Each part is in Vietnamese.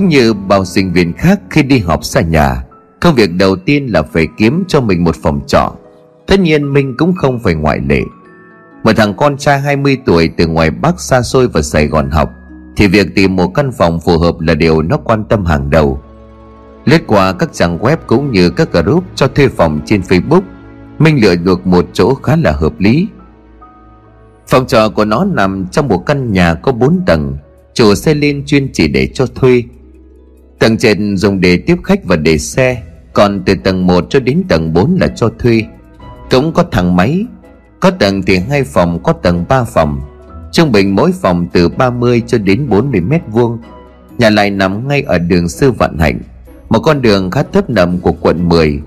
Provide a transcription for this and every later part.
Cũng như bao sinh viên khác khi đi học xa nhà, Công việc đầu tiên là phải kiếm cho mình một phòng trọ. Tất nhiên Minh cũng không phải ngoại lệ. Một thằng con trai 20 tuổi từ ngoài Bắc xa xôi vào Sài Gòn học, Thì việc tìm một căn phòng phù hợp là điều nó quan tâm hàng đầu. Lết qua các trang web cũng như các group cho thuê phòng trên Facebook Minh lựa được một chỗ khá là hợp lý. Phòng trọ của nó nằm trong một căn nhà có 4 tầng, Chủ xe lên chuyên chỉ để cho thuê. Tầng trên dùng để tiếp khách và để xe. Còn từ tầng 1 cho đến tầng 4 là cho thuê. Cũng có thang máy, Có tầng thì hai phòng, Có tầng 3 phòng. Trung bình mỗi phòng từ 30 cho đến 40 mét vuông. Nhà lại nằm ngay ở đường Sư Vạn Hạnh, Một con đường khá thấp nằm của quận 10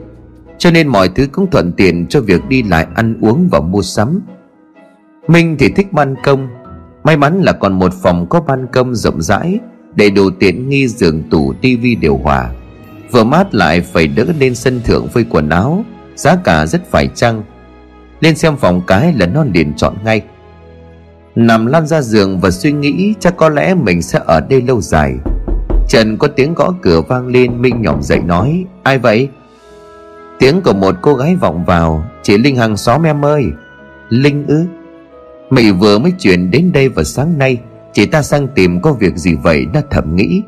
Cho nên mọi thứ cũng thuận tiện cho việc đi lại ăn uống và mua sắm. Minh thì thích ban công, May mắn là còn một phòng có ban công rộng rãi. Đầy đủ tiện nghi giường tủ tivi điều hòa. Vừa mát lại phải đỡ lên sân thượng phơi quần áo, Giá cả rất phải chăng? Lên xem phòng cái là nó liền chọn ngay. Nằm lăn ra giường và suy nghĩ Chắc có lẽ mình sẽ ở đây lâu dài. Trần có tiếng gõ cửa vang lên, Minh nhỏm dậy nói, Ai vậy? Tiếng của một cô gái vọng vào, Chị Linh hàng xóm em ơi. Linh ư? Mị vừa mới chuyển đến đây vào sáng nay Chị ta sang tìm có việc gì vậy Đã thầm nghĩ.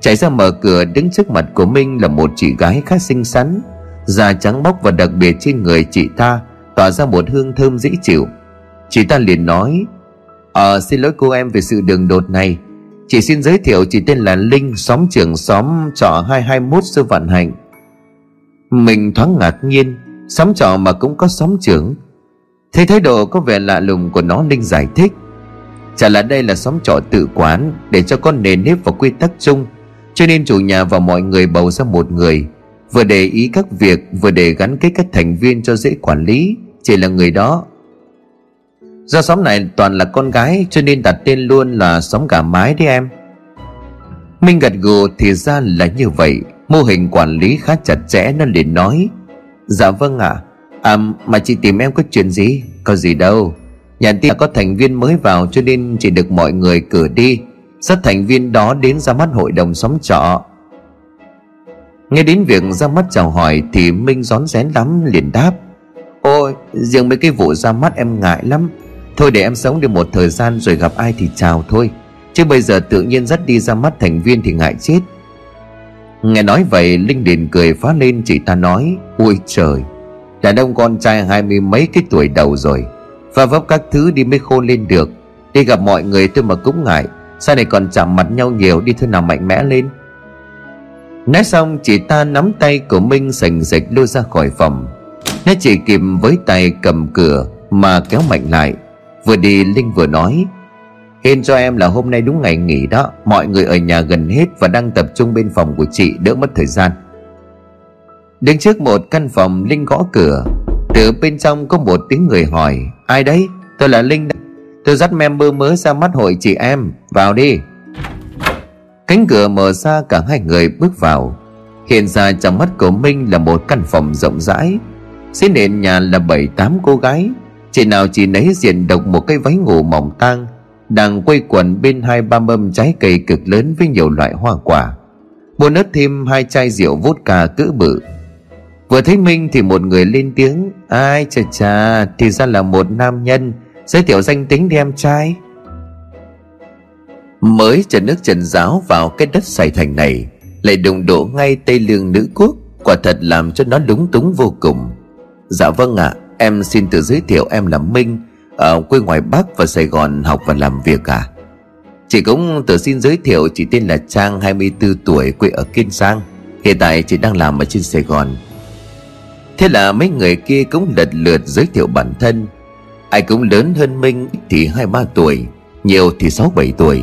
Chạy ra mở cửa, đứng trước mặt của Minh Là một chị gái khá xinh xắn. Da trắng bóc và đặc biệt trên người chị ta Tỏa ra một hương thơm dễ chịu. Chị ta liền nói Ờ xin lỗi cô em về sự đường đột này. Chị xin giới thiệu chị tên là Linh, Xóm trưởng xóm trọ 221 Sư Vạn Hạnh Mình thoáng ngạc nhiên, Xóm trọ mà cũng có xóm trưởng. Thấy thái độ có vẻ lạ lùng của nó, Linh giải thích Chả là đây là xóm trọ tự quán Để cho con nền nếp và quy tắc chung. Cho nên chủ nhà và mọi người bầu ra một người, Vừa để ý các việc, Vừa để gắn kết các thành viên cho dễ quản lý, Chỉ là người đó. Do xóm này toàn là con gái, Cho nên đặt tên luôn là xóm gà mái đấy em. Minh gật gù thì ra là như vậy, Mô hình quản lý khá chặt chẽ Nên liền nói. Dạ vâng ạ. À. à mà chị tìm em có chuyện gì? Có gì đâu. Nhà tiên có thành viên mới vào cho nên chỉ được mọi người cử đi. Sắp thành viên đó đến ra mắt hội đồng xóm trọ. Nghe đến việc ra mắt chào hỏi Thì Minh rón rén lắm, liền đáp. Ôi, riêng mấy cái vụ ra mắt em ngại lắm. Thôi để em sống được một thời gian rồi gặp ai thì chào thôi. Chứ bây giờ tự nhiên dắt đi ra mắt thành viên thì ngại chết. Nghe nói vậy, Linh Điền cười phá lên, chị ta nói, Ôi trời, Đàn ông con trai hai mươi mấy cái tuổi đầu rồi và vấp các thứ đi mới khôn lên được. Đi gặp mọi người tôi mà cũng ngại. Sao này còn chạm mặt nhau nhiều, đi thôi nào mạnh mẽ lên? Nói xong, chị ta nắm tay của Minh sành sạch lôi ra khỏi phòng. Nó chỉ kịp với tay cầm cửa Mà kéo mạnh lại. Vừa đi, Linh vừa nói Hên cho em là hôm nay đúng ngày nghỉ đó. Mọi người ở nhà gần hết Và đang tập trung bên phòng của chị, đỡ mất thời gian. Đứng trước một căn phòng, Linh gõ cửa. Từ bên trong có một tiếng người hỏi Ai đấy? Tôi là Linh. Tôi dắt member mới ra mắt hội chị em. Vào đi. Cánh cửa mở ra, cả hai người bước vào. Hiện ra trong mắt của Minh là một căn phòng rộng rãi. Dưới nền nhà là bảy, tám cô gái. Chị nào chỉ nấy diện độc một cái váy ngủ mỏng tang, Đang quây quần bên hai ba mâm trái cây cực lớn với nhiều loại hoa quả. Một ớt thêm hai chai rượu vodka cỡ bự. Vừa thấy Minh thì một người lên tiếng Ai chà chà Thì ra là một nam nhân. Giới thiệu danh tính đi em trai. Mới trần nước trần giáo vào cái đất sài thành này Lại đụng độ ngay Tây Lương nữ quốc Quả thật làm cho nó lúng túng vô cùng. Dạ vâng ạ à, Em xin tự giới thiệu em là Minh Ở quê ngoài Bắc và Sài Gòn học và làm việc à Chị cũng tự xin giới thiệu Chị tên là Trang 24 tuổi quê ở Kiên Giang. Hiện tại chị đang làm ở trên Sài Gòn. Thế là mấy người kia cũng lật lượt giới thiệu bản thân. Ai cũng lớn hơn Minh thì hai ba tuổi, Nhiều thì sáu bảy tuổi.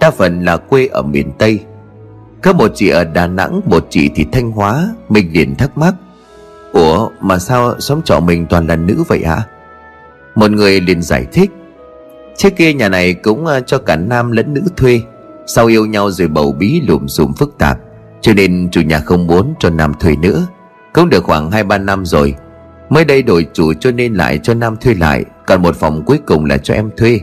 Đa phần là quê ở miền Tây. Có một chị ở Đà Nẵng, Một chị thì Thanh Hóa, mình liền thắc mắc. Ủa, mà sao xóm trọ mình toàn là nữ vậy hả? Một người liền giải thích. Trước kia nhà này cũng ờ, cho cả nam lẫn nữ thuê. Sau yêu nhau rồi bầu bí lùm xùm phức tạp. Cho nên chủ nhà không muốn cho nam thuê nữa cũng được khoảng 2-3 năm rồi. Mới đây đổi chủ cho nên lại cho Nam thuê lại, Còn một phòng cuối cùng là cho em thuê.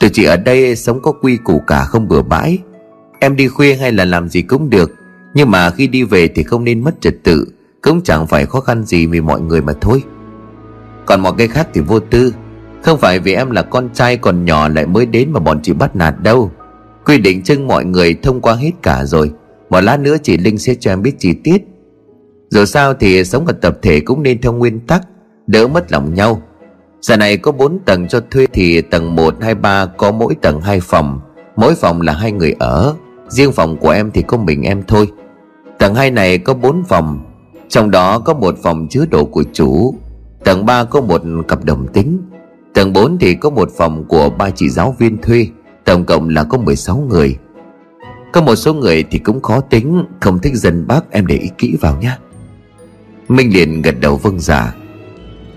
Tụi chị ở đây sống có quy củ cả, không bừa bãi. Em đi khuya hay là làm gì cũng được, Nhưng mà khi đi về thì không nên mất trật tự, Cũng chẳng phải khó khăn gì vì mọi người mà thôi. Còn mọi cái khác thì vô tư, Không phải vì em là con trai còn nhỏ lại mới đến mà bọn chị bắt nạt đâu. Quy định trưng mọi người thông qua hết cả rồi, Một lát nữa chị Linh sẽ cho em biết chi tiết. Dù sao thì sống ở tập thể cũng nên theo nguyên tắc Đỡ mất lòng nhau. Giờ này có 4 tầng cho thuê thì tầng 1, 2, 3 có mỗi tầng 2 phòng. Mỗi phòng là hai người ở Riêng phòng của em thì có mình em thôi. Tầng 2 này có 4 phòng Trong đó có một phòng chứa đồ của chủ. Tầng 3 có một cặp đồng tính. Tầng 4 thì có một phòng của ba chị giáo viên thuê Tổng cộng là có 16 người. Có một số người thì cũng khó tính Không thích dân bác em để ý kỹ vào nhé Minh liền gật đầu vâng giả.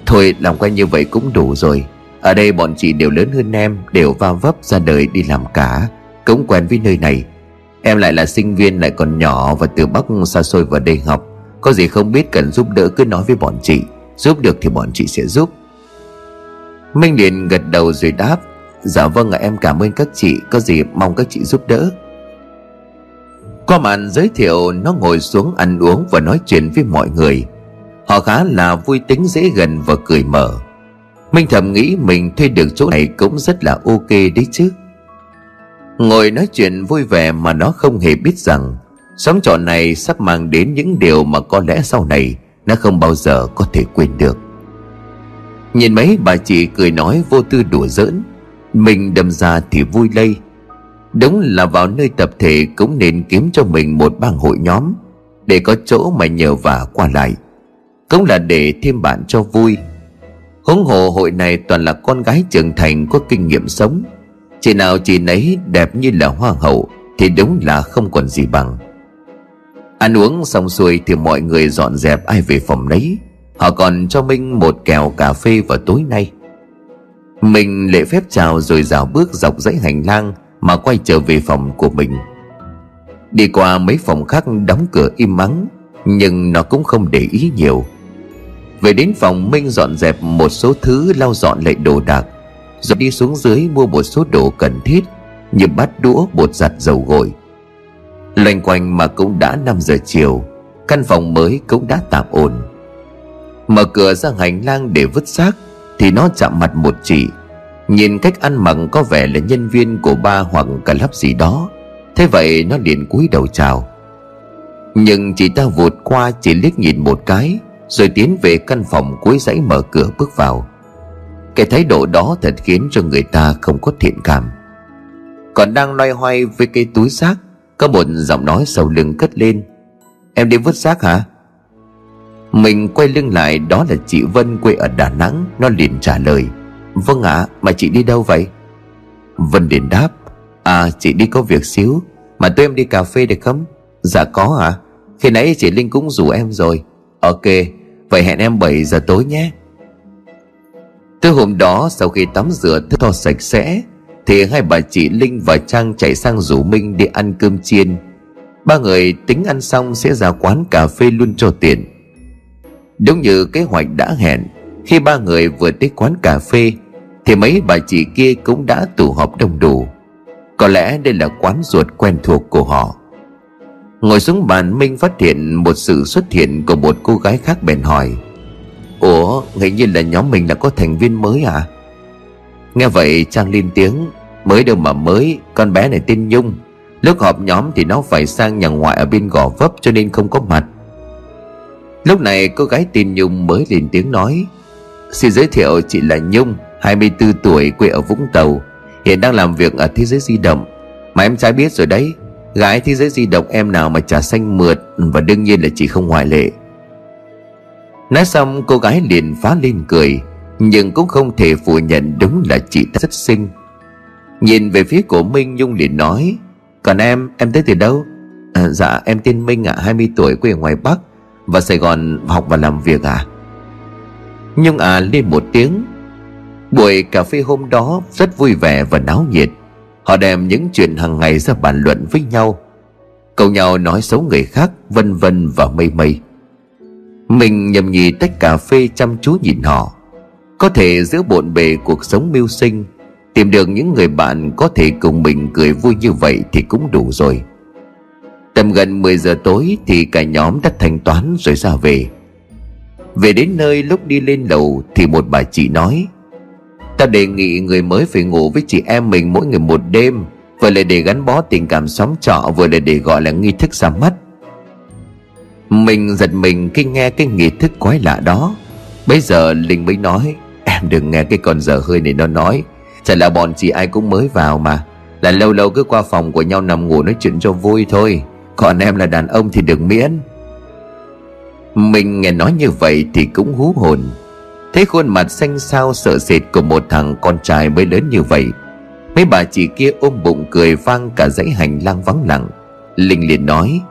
Thôi, làm quen như vậy cũng đủ rồi. Ở đây bọn chị đều lớn hơn em, Đều va vấp ra đời đi làm cả. Cũng quen với nơi này. Em lại là sinh viên lại còn nhỏ Và từ Bắc xa xôi vào đây học. Có gì không biết cần giúp đỡ cứ nói với bọn chị. Giúp được thì bọn chị sẽ giúp. Minh liền gật đầu rồi đáp. Dạ vâng ạ, em cảm ơn các chị. Có gì mong các chị giúp đỡ. Qua màn giới thiệu, Nó ngồi xuống ăn uống và nói chuyện với mọi người. Họ khá là vui tính dễ gần và cười mở. Minh thầm nghĩ mình thuê được chỗ này cũng rất là ok đấy chứ. Ngồi nói chuyện vui vẻ mà nó không hề biết rằng, Xóm trọ này sắp mang đến những điều mà có lẽ sau này Nó không bao giờ có thể quên được. Nhìn mấy bà chị cười nói vô tư đùa giỡn, Mình đâm ra thì vui lây. Đúng là vào nơi tập thể cũng nên kiếm cho mình một bang hội nhóm, Để có chỗ mà nhờ vả qua lại. Cũng là để thêm bạn cho vui. Huống hồ hội này toàn là con gái trưởng thành có kinh nghiệm sống. Chị nào chị nấy đẹp như là hoa hậu Thì đúng là không còn gì bằng. Ăn uống xong xuôi thì mọi người dọn dẹp ai về phòng nấy. Họ còn cho Minh một kèo cà phê vào tối nay. Mình lễ phép chào rồi rào bước dọc dãy hành lang Mà quay trở về phòng của mình. Đi qua mấy phòng khác đóng cửa im mắng, Nhưng nó cũng không để ý nhiều. Về đến phòng Minh dọn dẹp một số thứ lau dọn lại đồ đạc Rồi đi xuống dưới mua một số đồ cần thiết Như bát đũa, bột giặt, dầu gội. Loanh quanh mà cũng đã 5 giờ chiều Căn phòng mới cũng đã tạm ổn. Mở cửa ra hành lang để vứt xác Thì nó chạm mặt một chị. Nhìn cách ăn mặc có vẻ là nhân viên của ba hoặc cả lắp gì đó. Thế vậy nó liền cúi đầu chào. Nhưng chị ta vụt qua chỉ liếc nhìn một cái. Rồi tiến về căn phòng cuối dãy mở cửa bước vào. Cái thái độ đó thật khiến cho người ta không có thiện cảm. Còn đang loay hoay với cái túi xác Có một giọng nói sầu lưng cất lên. Em đi vứt xác hả? Mình quay lưng lại đó là chị Vân quê ở Đà Nẵng Nó liền trả lời. Vâng ạ à, mà chị đi đâu vậy? Vân liền đáp. À chị đi có việc xíu Mà tụi em đi cà phê được không? Dạ có hả à? Khi nãy chị Linh cũng rủ em rồi. Ok. Vậy hẹn em 7 giờ tối nhé. Từ hôm đó, sau khi tắm rửa thức to sạch sẽ, Thì hai bà chị Linh và Trang chạy sang rủ Minh đi ăn cơm chiên. Ba người tính ăn xong sẽ ra quán cà phê luôn cho tiền Đúng như kế hoạch đã hẹn, Khi ba người vừa tới quán cà phê, Thì mấy bà chị kia cũng đã tụ họp đông đủ. Có lẽ đây là quán ruột quen thuộc của họ. Ngồi xuống bàn, Minh phát hiện một sự xuất hiện của một cô gái khác bèn hỏi, Ủa, hình như là nhóm mình là có thành viên mới à? Nghe vậy, Trang lên tiếng, Mới đâu mà mới, Con bé này tên Nhung. Lúc họp nhóm thì nó phải sang nhà ngoại ở bên gò vấp cho nên không có mặt. Lúc này, cô gái tên Nhung mới lên tiếng nói, Xin giới thiệu chị là Nhung 24 tuổi, quê ở Vũng Tàu. Hiện đang làm việc ở thế giới di động. Mà em trai biết rồi đấy Gái thế giới di động em nào mà trà xanh mượt Và đương nhiên là chị không ngoại lệ. Nói xong cô gái liền phá lên cười Nhưng cũng không thể phủ nhận đúng là chị ta rất xinh. Nhìn về phía của Minh Nhung liền nói Còn em, em tới từ đâu? À, dạ em tên Minh ạ, à, 20 tuổi quê ở ngoài Bắc và Sài Gòn học và làm việc à Nhung à lên một tiếng. Buổi cà phê hôm đó rất vui vẻ và náo nhiệt. Họ đem những chuyện hàng ngày ra bàn luận với nhau. Cầu nhau nói xấu người khác, Vân vân và mây mây. Mình nhầm nhì tách cà phê chăm chú nhìn họ. Có thể giữa bộn bề cuộc sống mưu sinh, Tìm được những người bạn có thể cùng mình cười vui như vậy thì cũng đủ rồi. Tầm gần 10 giờ tối thì cả nhóm đã thanh toán rồi ra về. Về đến nơi lúc đi lên lầu thì một bà chị nói Ta đề nghị người mới phải ngủ với chị em mình mỗi người một đêm, Vừa là để gắn bó tình cảm xóm trọ, Vừa là để gọi là nghi thức ra mắt. Mình giật mình khi nghe cái nghi thức quái lạ đó. Bây giờ Linh mới nói, Em đừng nghe cái con dở hơi này nó nói. Chả là bọn chị ai cũng mới vào mà. Là lâu lâu cứ qua phòng của nhau nằm ngủ nói chuyện cho vui thôi. Còn em là đàn ông thì đừng miễn. Mình nghe nói như vậy thì cũng hú hồn. Thấy khuôn mặt xanh xao sợ sệt của một thằng con trai mới lớn như vậy, Mấy bà chị kia ôm bụng cười vang cả dãy hành lang vắng lặng. Linh liền nói,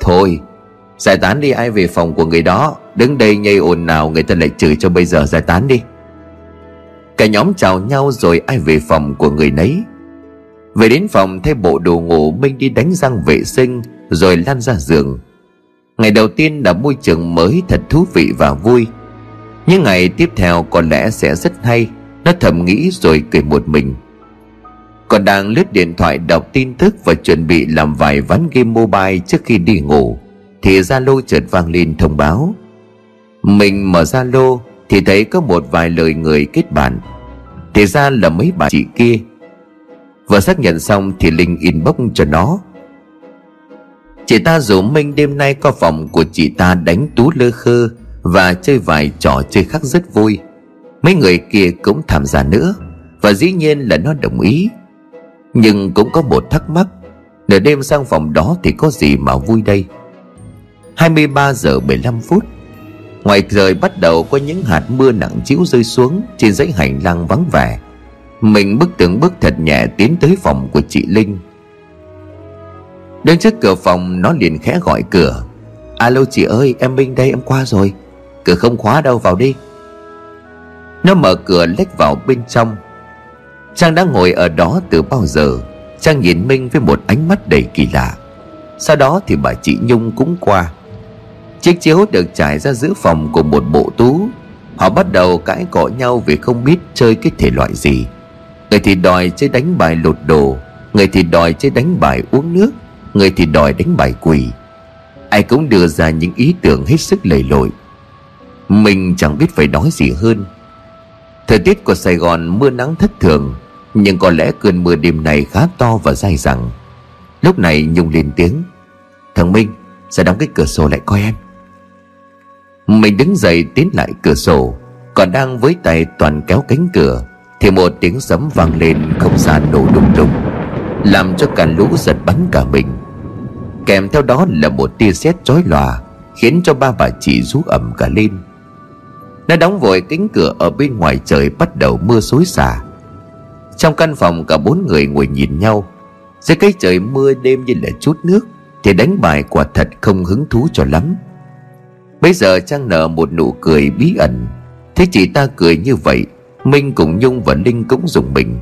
Thôi, Giải tán đi ai về phòng của người đó, Đứng đây nhây ồn nào người ta lại chửi cho bây giờ giải tán đi. Cả nhóm chào nhau rồi ai về phòng của người nấy. Về đến phòng thay bộ đồ ngủ Minh đi đánh răng vệ sinh Rồi lăn ra giường. Ngày đầu tiên là môi trường mới thật thú vị và vui. Những ngày tiếp theo có lẽ sẽ rất hay, Nó thầm nghĩ rồi cười một mình. Còn đang lướt điện thoại đọc tin tức Và chuẩn bị làm vài ván game mobile trước khi đi ngủ, Thì Zalo chợt vang lên thông báo. Mình mở Zalo thì thấy có một vài lời người kết bạn. Thì ra là mấy bà chị kia. Vừa xác nhận xong thì linh inbox cho nó. Chị ta rủ minh đêm nay có phòng của chị ta đánh tú lơ khơ và chơi vài trò chơi khác rất vui. Mấy người kia cũng tham gia nữa, và dĩ nhiên là nó đồng ý. Nhưng cũng có một thắc mắc, nửa đêm sang phòng đó thì có gì mà vui đây? 23 giờ 15 phút, Ngoài trời bắt đầu có những hạt mưa nặng chiếu rơi xuống Trên dãy hành lang vắng vẻ. Mình bước từng bước thật nhẹ tiến tới phòng của chị Linh. Đứng trước cửa phòng, nó liền khẽ gọi cửa. Alo chị ơi, em Minh đây, em qua rồi. Cửa không khóa đâu vào đi. Nó mở cửa lách vào bên trong. Trang đã ngồi ở đó từ bao giờ? Trang nhìn Minh với một ánh mắt đầy kỳ lạ. Sau đó thì bà chị Nhung cũng qua. Chiếc chiếu được trải ra giữa phòng của một bộ tú. Họ bắt đầu cãi cọ nhau vì không biết chơi cái thể loại gì. Người thì đòi chơi đánh bài lột đồ. Người thì đòi chơi đánh bài uống nước. Người thì đòi đánh bài quỷ Ai cũng đưa ra những ý tưởng hết sức lầy lội. Mình chẳng biết phải nói gì hơn. Thời tiết của Sài Gòn mưa nắng thất thường, Nhưng có lẽ cơn mưa đêm này khá to và dai dẳng. Lúc này Nhung lên tiếng, Thằng Minh sẽ đóng cái cửa sổ lại coi em? Mình đứng dậy tiến lại cửa sổ, Còn đang với tay toàn kéo cánh cửa, Thì một tiếng sấm vang lên không gian nổ đùng đùng, Làm cho cả lũ giật bắn cả mình. Kèm theo đó là một tia sét chói lòa, Khiến cho ba bà chị rú ẩm cả lên. Nó đóng vội cánh cửa ở bên ngoài trời bắt đầu mưa xối xả. Trong căn phòng cả bốn người ngồi nhìn nhau, Dưới cái trời mưa đêm như là chút nước, Thì đánh bài quả thật không hứng thú cho lắm. Bây giờ Trang nở một nụ cười bí ẩn. Thế chị ta cười như vậy, Minh cùng Nhung và Linh cũng dùng mình.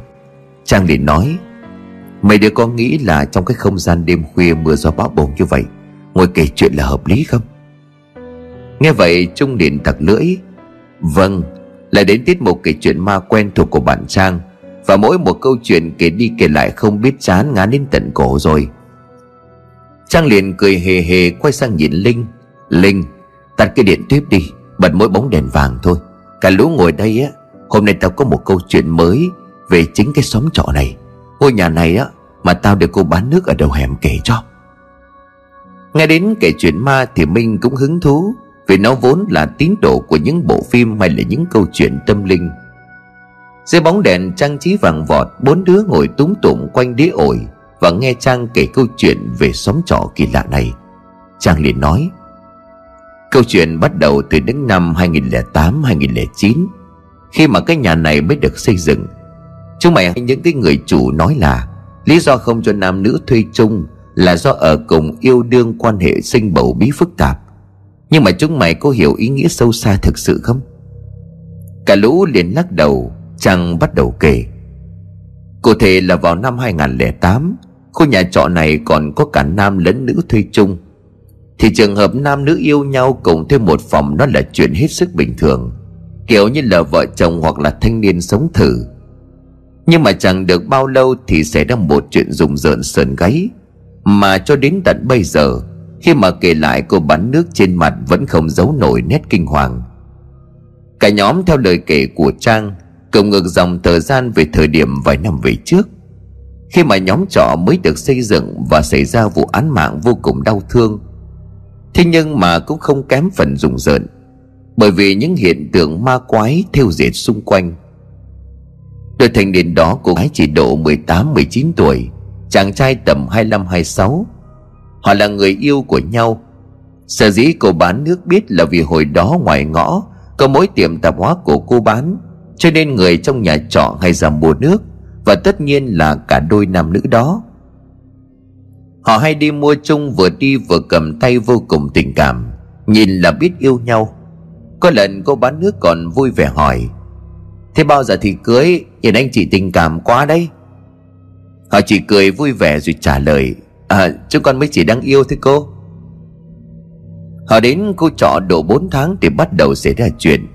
Trang liền nói Mày đứa có nghĩ là trong cái không gian đêm khuya mưa gió bão bùng như vậy, Ngồi kể chuyện là hợp lý không? Nghe vậy, Trung liền tặc lưỡi Vâng Lại đến tiết mục kể chuyện ma quen thuộc của bạn Trang. Và mỗi một câu chuyện kể đi kể lại không biết chán ngán đến tận cổ rồi. Trang liền cười hề hề quay sang nhìn Linh. Linh, Tắt cái điện tiếp đi, Bật mỗi bóng đèn vàng thôi. Cả lũ ngồi đây á, Hôm nay tao có một câu chuyện mới Về chính cái xóm trọ này. Ngôi nhà này á, Mà tao được cô bán nước ở đầu hẻm kể cho. Nghe đến kể chuyện ma Thì Minh cũng hứng thú. Vì nó vốn là tín đồ của những bộ phim Hay là những câu chuyện tâm linh. Dưới bóng đèn, trang trí vàng vọt, Bốn đứa ngồi túng tụng quanh đĩa ổi Và nghe Trang kể câu chuyện về xóm trọ kỳ lạ này. Trang liền nói, Câu chuyện bắt đầu từ những năm 2008-2009 Khi mà cái nhà này mới được xây dựng. Chúng mày hay những cái người chủ nói là, Lý do không cho nam nữ thuê chung Là do ở cùng yêu đương quan hệ sinh bầu bí phức tạp. Nhưng mà chúng mày có hiểu ý nghĩa sâu xa thực sự không? Cả lũ liền lắc đầu, Chàng bắt đầu kể. Cụ thể là vào năm 2008 Khu nhà trọ này còn có cả nam lẫn nữ thuê chung. Thì trường hợp nam nữ yêu nhau cùng thêm một phòng Nó là chuyện hết sức bình thường, Kiểu như là vợ chồng hoặc là thanh niên sống thử. Nhưng mà chẳng được bao lâu Thì xảy ra một chuyện rùng rợn sờn gáy, Mà cho đến tận bây giờ khi mà kể lại, cô bắn nước trên mặt Vẫn không giấu nổi nét kinh hoàng. Cả nhóm theo lời kể của Trang Cùng ngược dòng thời gian về thời điểm vài năm về trước. Khi mà nhóm trọ mới được xây dựng Và xảy ra vụ án mạng vô cùng đau thương, Thế nhưng mà cũng không kém phần rùng rợn, Bởi vì những hiện tượng ma quái theo diệt xung quanh. Đôi thành niên đó cô gái chỉ độ 18-19 tuổi, Chàng trai tầm 25-26 Họ là người yêu của nhau. Sở dĩ cô bán nước biết là vì hồi đó ngoài ngõ Có mối tiệm tạp hóa của cô bán, Cho nên người trong nhà trọ hay ra mua nước, Và tất nhiên là cả đôi nam nữ đó. Họ hay đi mua chung vừa đi vừa cầm tay vô cùng tình cảm, Nhìn là biết yêu nhau. Có lần cô bán nước còn vui vẻ hỏi, Thế bao giờ thì cưới? Nhìn anh chị tình cảm quá đấy. Họ chỉ cười vui vẻ rồi trả lời À chúng con mới chỉ đang yêu thôi cô. Họ đến cô trọ độ 4 tháng thì bắt đầu xảy ra chuyện.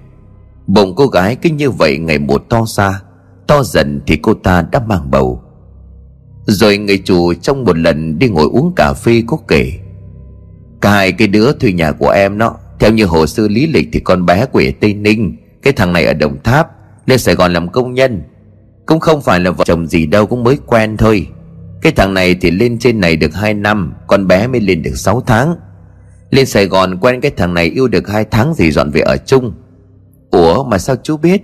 Bụng cô gái cứ như vậy ngày một to xa, To dần thì cô ta đã mang bầu. Rồi người chủ trong một lần đi ngồi uống cà phê có kể. Cả hai cái đứa thuê nhà của em nó Theo như hồ sơ lý lịch thì con bé quê Tây Ninh, Cái thằng này ở Đồng Tháp, Lên Sài Gòn làm công nhân. Cũng không phải là vợ chồng gì đâu, cũng mới quen thôi. Cái thằng này thì lên trên này được 2 năm, Con bé mới lên được 6 tháng. Lên Sài Gòn quen cái thằng này yêu được 2 tháng thì dọn về ở chung. Ủa, mà sao chú biết?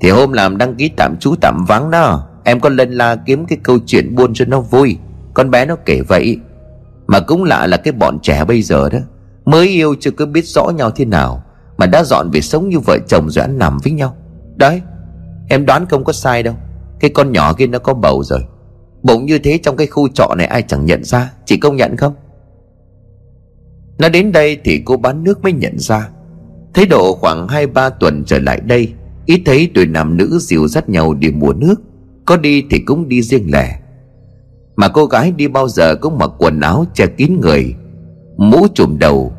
Thì hôm làm đăng ký tạm chú tạm vắng đó. Em có lên la kiếm cái câu chuyện buôn cho nó vui. Con bé nó kể vậy. Mà cũng lạ là cái bọn trẻ bây giờ đó, Mới yêu chưa cứ biết rõ nhau thế nào, Mà đã dọn về sống như vợ chồng rồi ăn nằm với nhau. Đấy, Em đoán không có sai đâu. Cái con nhỏ kia nó có bầu rồi bỗng như thế trong cái khu trọ này ai chẳng nhận ra, Chị công nhận không? Nó đến đây thì cô bán nước mới nhận ra. Thấy độ khoảng 2-3 tuần trở lại đây Ít thấy tuổi nam nữ dìu dắt nhau đi mua nước. Có đi thì cũng đi riêng lẻ. Mà cô gái đi bao giờ cũng mặc quần áo che kín người, Mũ trùm đầu.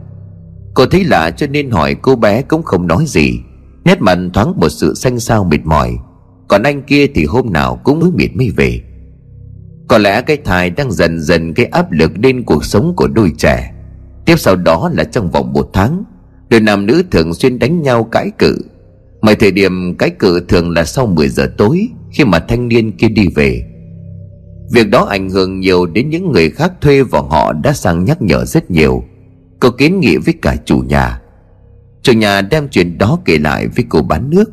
Cô thấy lạ cho nên hỏi cô bé cũng không nói gì. Nét mặt thoáng một sự xanh xao mệt mỏi. Còn anh kia thì hôm nào cũng mới mệt mới về. Có lẽ cái thai đang dần dần gây áp lực lên cuộc sống của đôi trẻ. Tiếp sau đó là trong vòng một tháng, Đôi nam nữ thường xuyên đánh nhau cãi cự. Mọi thời điểm cãi cự thường là sau 10 giờ tối, Khi mà thanh niên kia đi về. Việc đó ảnh hưởng nhiều đến những người khác thuê Và họ đã sang nhắc nhở rất nhiều. Có kiến nghị với cả chủ nhà. Chủ nhà đem chuyện đó kể lại với cô bán nước.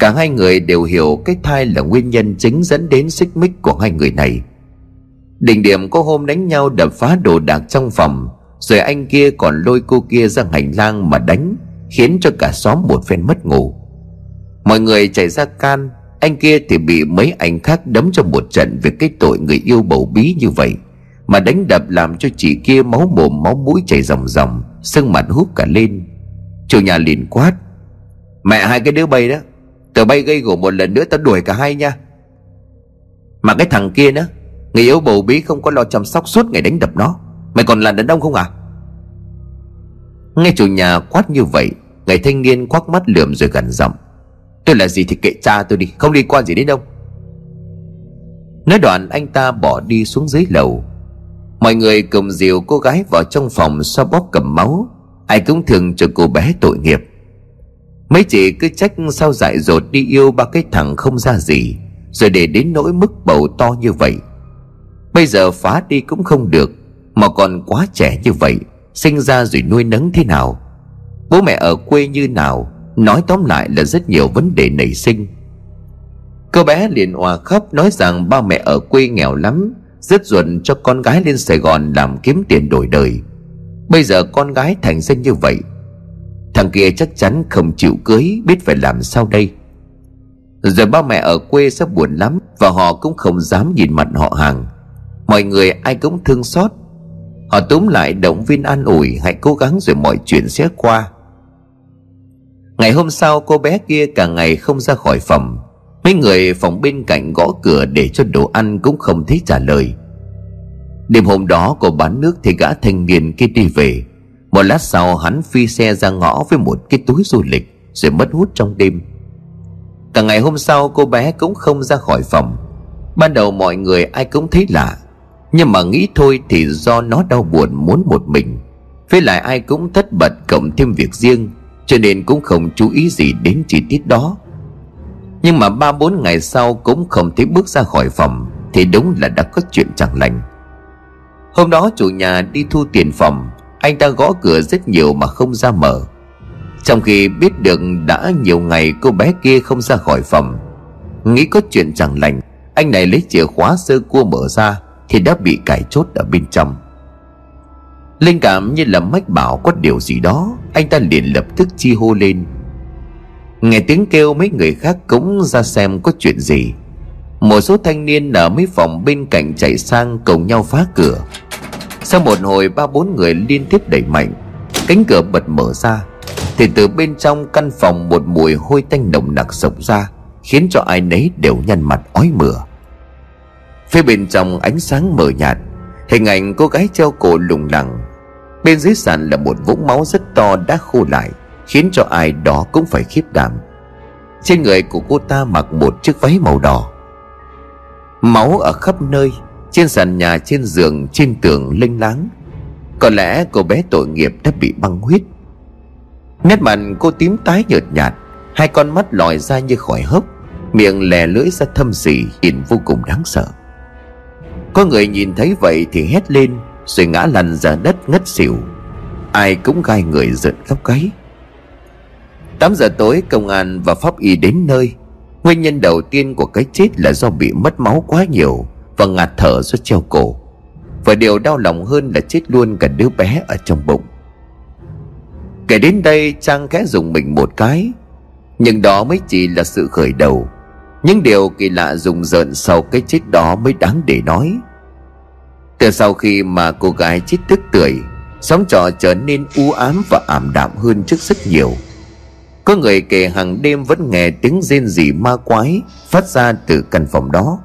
Cả hai người đều hiểu cái thai là nguyên nhân chính dẫn đến xích mích của hai người này. Đỉnh điểm có hôm đánh nhau đập phá đồ đạc trong phòng, Rồi anh kia còn lôi cô kia ra hành lang mà đánh, Khiến cho cả xóm một phen mất ngủ. Mọi người chạy ra can, Anh kia thì bị mấy anh khác đấm cho một trận Về cái tội người yêu bầu bí như vậy, Mà đánh đập làm cho chị kia máu mồm máu mũi chảy ròng ròng, Sưng mặt húp cả lên. Chủ nhà liền quát, Mẹ hai cái đứa bay đó Tụi bay gây gổ một lần nữa tao đuổi cả hai nha. Mà cái thằng kia nữa, Người yếu bầu bí không có lo chăm sóc suốt ngày đánh đập nó. Mày còn là đàn ông không à? Nghe chủ nhà quát như vậy, Người thanh niên quắc mắt lườm rồi gần giọng. Tôi là gì thì kệ cha tôi đi, Không liên quan gì đến đâu Nói đoạn, anh ta bỏ đi xuống dưới lầu. Mọi người cùng dìu cô gái vào trong phòng xoa bóp cầm máu. Ai cũng thường cho cô bé tội nghiệp. Mấy chị cứ trách sao dại dột đi yêu ba cái thằng không ra gì, Rồi để đến nỗi mức bầu to như vậy. Bây giờ phá đi cũng không được, Mà còn quá trẻ như vậy, Sinh ra rồi nuôi nấng thế nào? Bố mẹ ở quê như nào? Nói tóm lại là rất nhiều vấn đề nảy sinh. Cô bé liền hòa khóc nói rằng ba mẹ ở quê nghèo lắm, Rất ruột cho con gái lên Sài Gòn làm kiếm tiền đổi đời. Bây giờ con gái thành ra như vậy Thằng kia chắc chắn không chịu cưới, Biết phải làm sao đây. Rồi ba mẹ ở quê sẽ buồn lắm Và họ cũng không dám nhìn mặt họ hàng. Mọi người ai cũng thương xót. Họ túm lại động viên an ủi, Hãy cố gắng rồi mọi chuyện sẽ qua. Ngày hôm sau, cô bé kia cả ngày không ra khỏi phòng. Mấy người phòng bên cạnh gõ cửa để cho đồ ăn cũng không thấy trả lời. Đêm hôm đó, cô bán nước thì gã thanh niên kia đi về. Một lát sau hắn phi xe ra ngõ với một cái túi du lịch, Rồi mất hút trong đêm. Cả ngày hôm sau, cô bé cũng không ra khỏi phòng. Ban đầu mọi người ai cũng thấy lạ, Nhưng mà nghĩ thôi thì do nó đau buồn muốn một mình. Với lại ai cũng thất bật cộng thêm việc riêng, Cho nên cũng không chú ý gì đến chi tiết đó. Nhưng mà ba bốn ngày sau cũng không thấy bước ra khỏi phòng, Thì đúng là đã có chuyện chẳng lành. Hôm đó chủ nhà đi thu tiền phòng anh ta gõ cửa rất nhiều mà không ra mở. Trong khi biết được đã nhiều ngày cô bé kia không ra khỏi phòng, Nghĩ có chuyện chẳng lành, Anh này lấy chìa khóa sơ cua mở ra Thì đã bị cài chốt ở bên trong. Linh cảm như là mách bảo có điều gì đó, Anh ta liền lập tức chi hô lên. Nghe tiếng kêu, mấy người khác cũng ra xem có chuyện gì. Một số thanh niên ở mấy phòng bên cạnh chạy sang cùng nhau phá cửa. Sau một hồi, ba bốn người liên tiếp đẩy mạnh. Cánh cửa bật mở ra, Thì từ bên trong căn phòng một mùi hôi tanh nồng nặc sộc ra, Khiến cho ai nấy đều nhăn mặt ói mửa. Phía bên trong ánh sáng mờ nhạt, Hình ảnh cô gái treo cổ lủng lẳng. Bên dưới sàn là một vũng máu rất to đã khô lại, Khiến cho ai đó cũng phải khiếp đảm. Trên người của cô ta mặc một chiếc váy màu đỏ. Máu ở khắp nơi trên sàn nhà, trên giường, trên tường linh láng. Có lẽ cô bé tội nghiệp đã bị băng huyết. Nét mặt cô tím tái nhợt nhạt Hai con mắt lòi ra như khỏi hốc Miệng lè lưỡi ra thâm sỉ Nhìn vô cùng đáng sợ. Có người nhìn thấy vậy thì hét lên Rồi ngã lăn ra đất ngất xỉu. Ai cũng gai người giận góc gáy. 8 giờ tối công an và pháp y đến nơi. Nguyên nhân đầu tiên của cái chết là do bị mất máu quá nhiều. Và ngạt thở do treo cổ. Và điều đau lòng hơn là chết luôn cả đứa bé ở trong bụng. Kể đến đây, Trang khẽ dùng mình một cái. Nhưng đó mới chỉ là sự khởi đầu. Những điều kỳ lạ rùng rợn sau cái chết đó mới đáng để nói. Từ sau khi mà cô gái chết tức tưởi Sống trọ trở nên u ám và ảm đạm hơn trước rất nhiều. Có người kể hàng đêm vẫn nghe tiếng rên rỉ ma quái Phát ra từ căn phòng đó.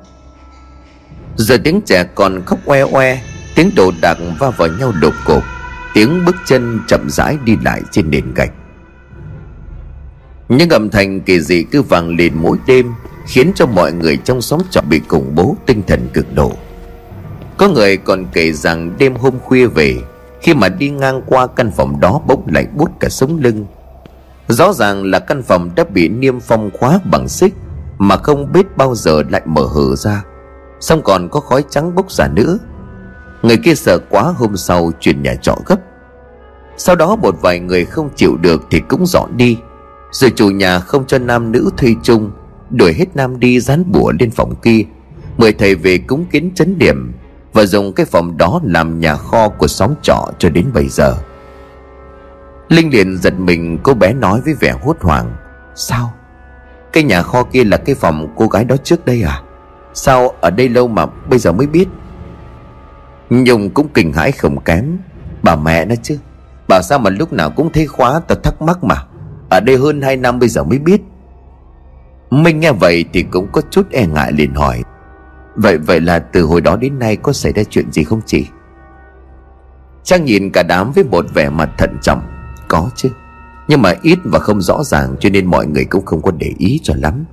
Giờ tiếng trẻ còn khóc oe oe, Tiếng đồ đạc va vào nhau đột cột Tiếng bước chân chậm rãi đi lại trên nền gạch. Những âm thanh kỳ dị cứ vang lên mỗi đêm, Khiến cho mọi người trong xóm trọ bị khủng bố tinh thần cực độ. Có người còn kể rằng đêm hôm khuya về, Khi mà đi ngang qua căn phòng đó bốc lại bút cả sống lưng. Rõ ràng là căn phòng đã bị niêm phong khóa bằng xích, Mà không biết bao giờ lại mở hở ra. Xong còn có khói trắng bốc ra nữa Người kia sợ quá, hôm sau chuyển nhà trọ gấp. Sau đó một vài người không chịu được thì cũng dọn đi. Rồi chủ nhà không cho nam nữ thuê chung, Đuổi hết nam đi dán bùa lên phòng kia. Mời thầy về cúng kiến chấn điểm Và dùng cái phòng đó làm nhà kho của xóm trọ cho đến bây giờ. Linh liền giật mình, cô bé nói với vẻ hốt hoảng. Sao? Cái nhà kho kia là cái phòng cô gái đó trước đây à? Sao ở đây lâu mà bây giờ mới biết? Nhung cũng kinh hãi không kém. Bà mẹ nó chứ. Bảo sao mà lúc nào cũng thấy khóa, tao thắc mắc mà. Ở đây hơn 2 năm bây giờ mới biết. Minh nghe vậy thì cũng có chút e ngại liền hỏi. Vậy vậy là từ hồi đó đến nay có xảy ra chuyện gì không chị? Trang nhìn cả đám với một vẻ mặt thận trọng. Có chứ. Nhưng mà ít và không rõ ràng Cho nên mọi người cũng không có để ý cho lắm.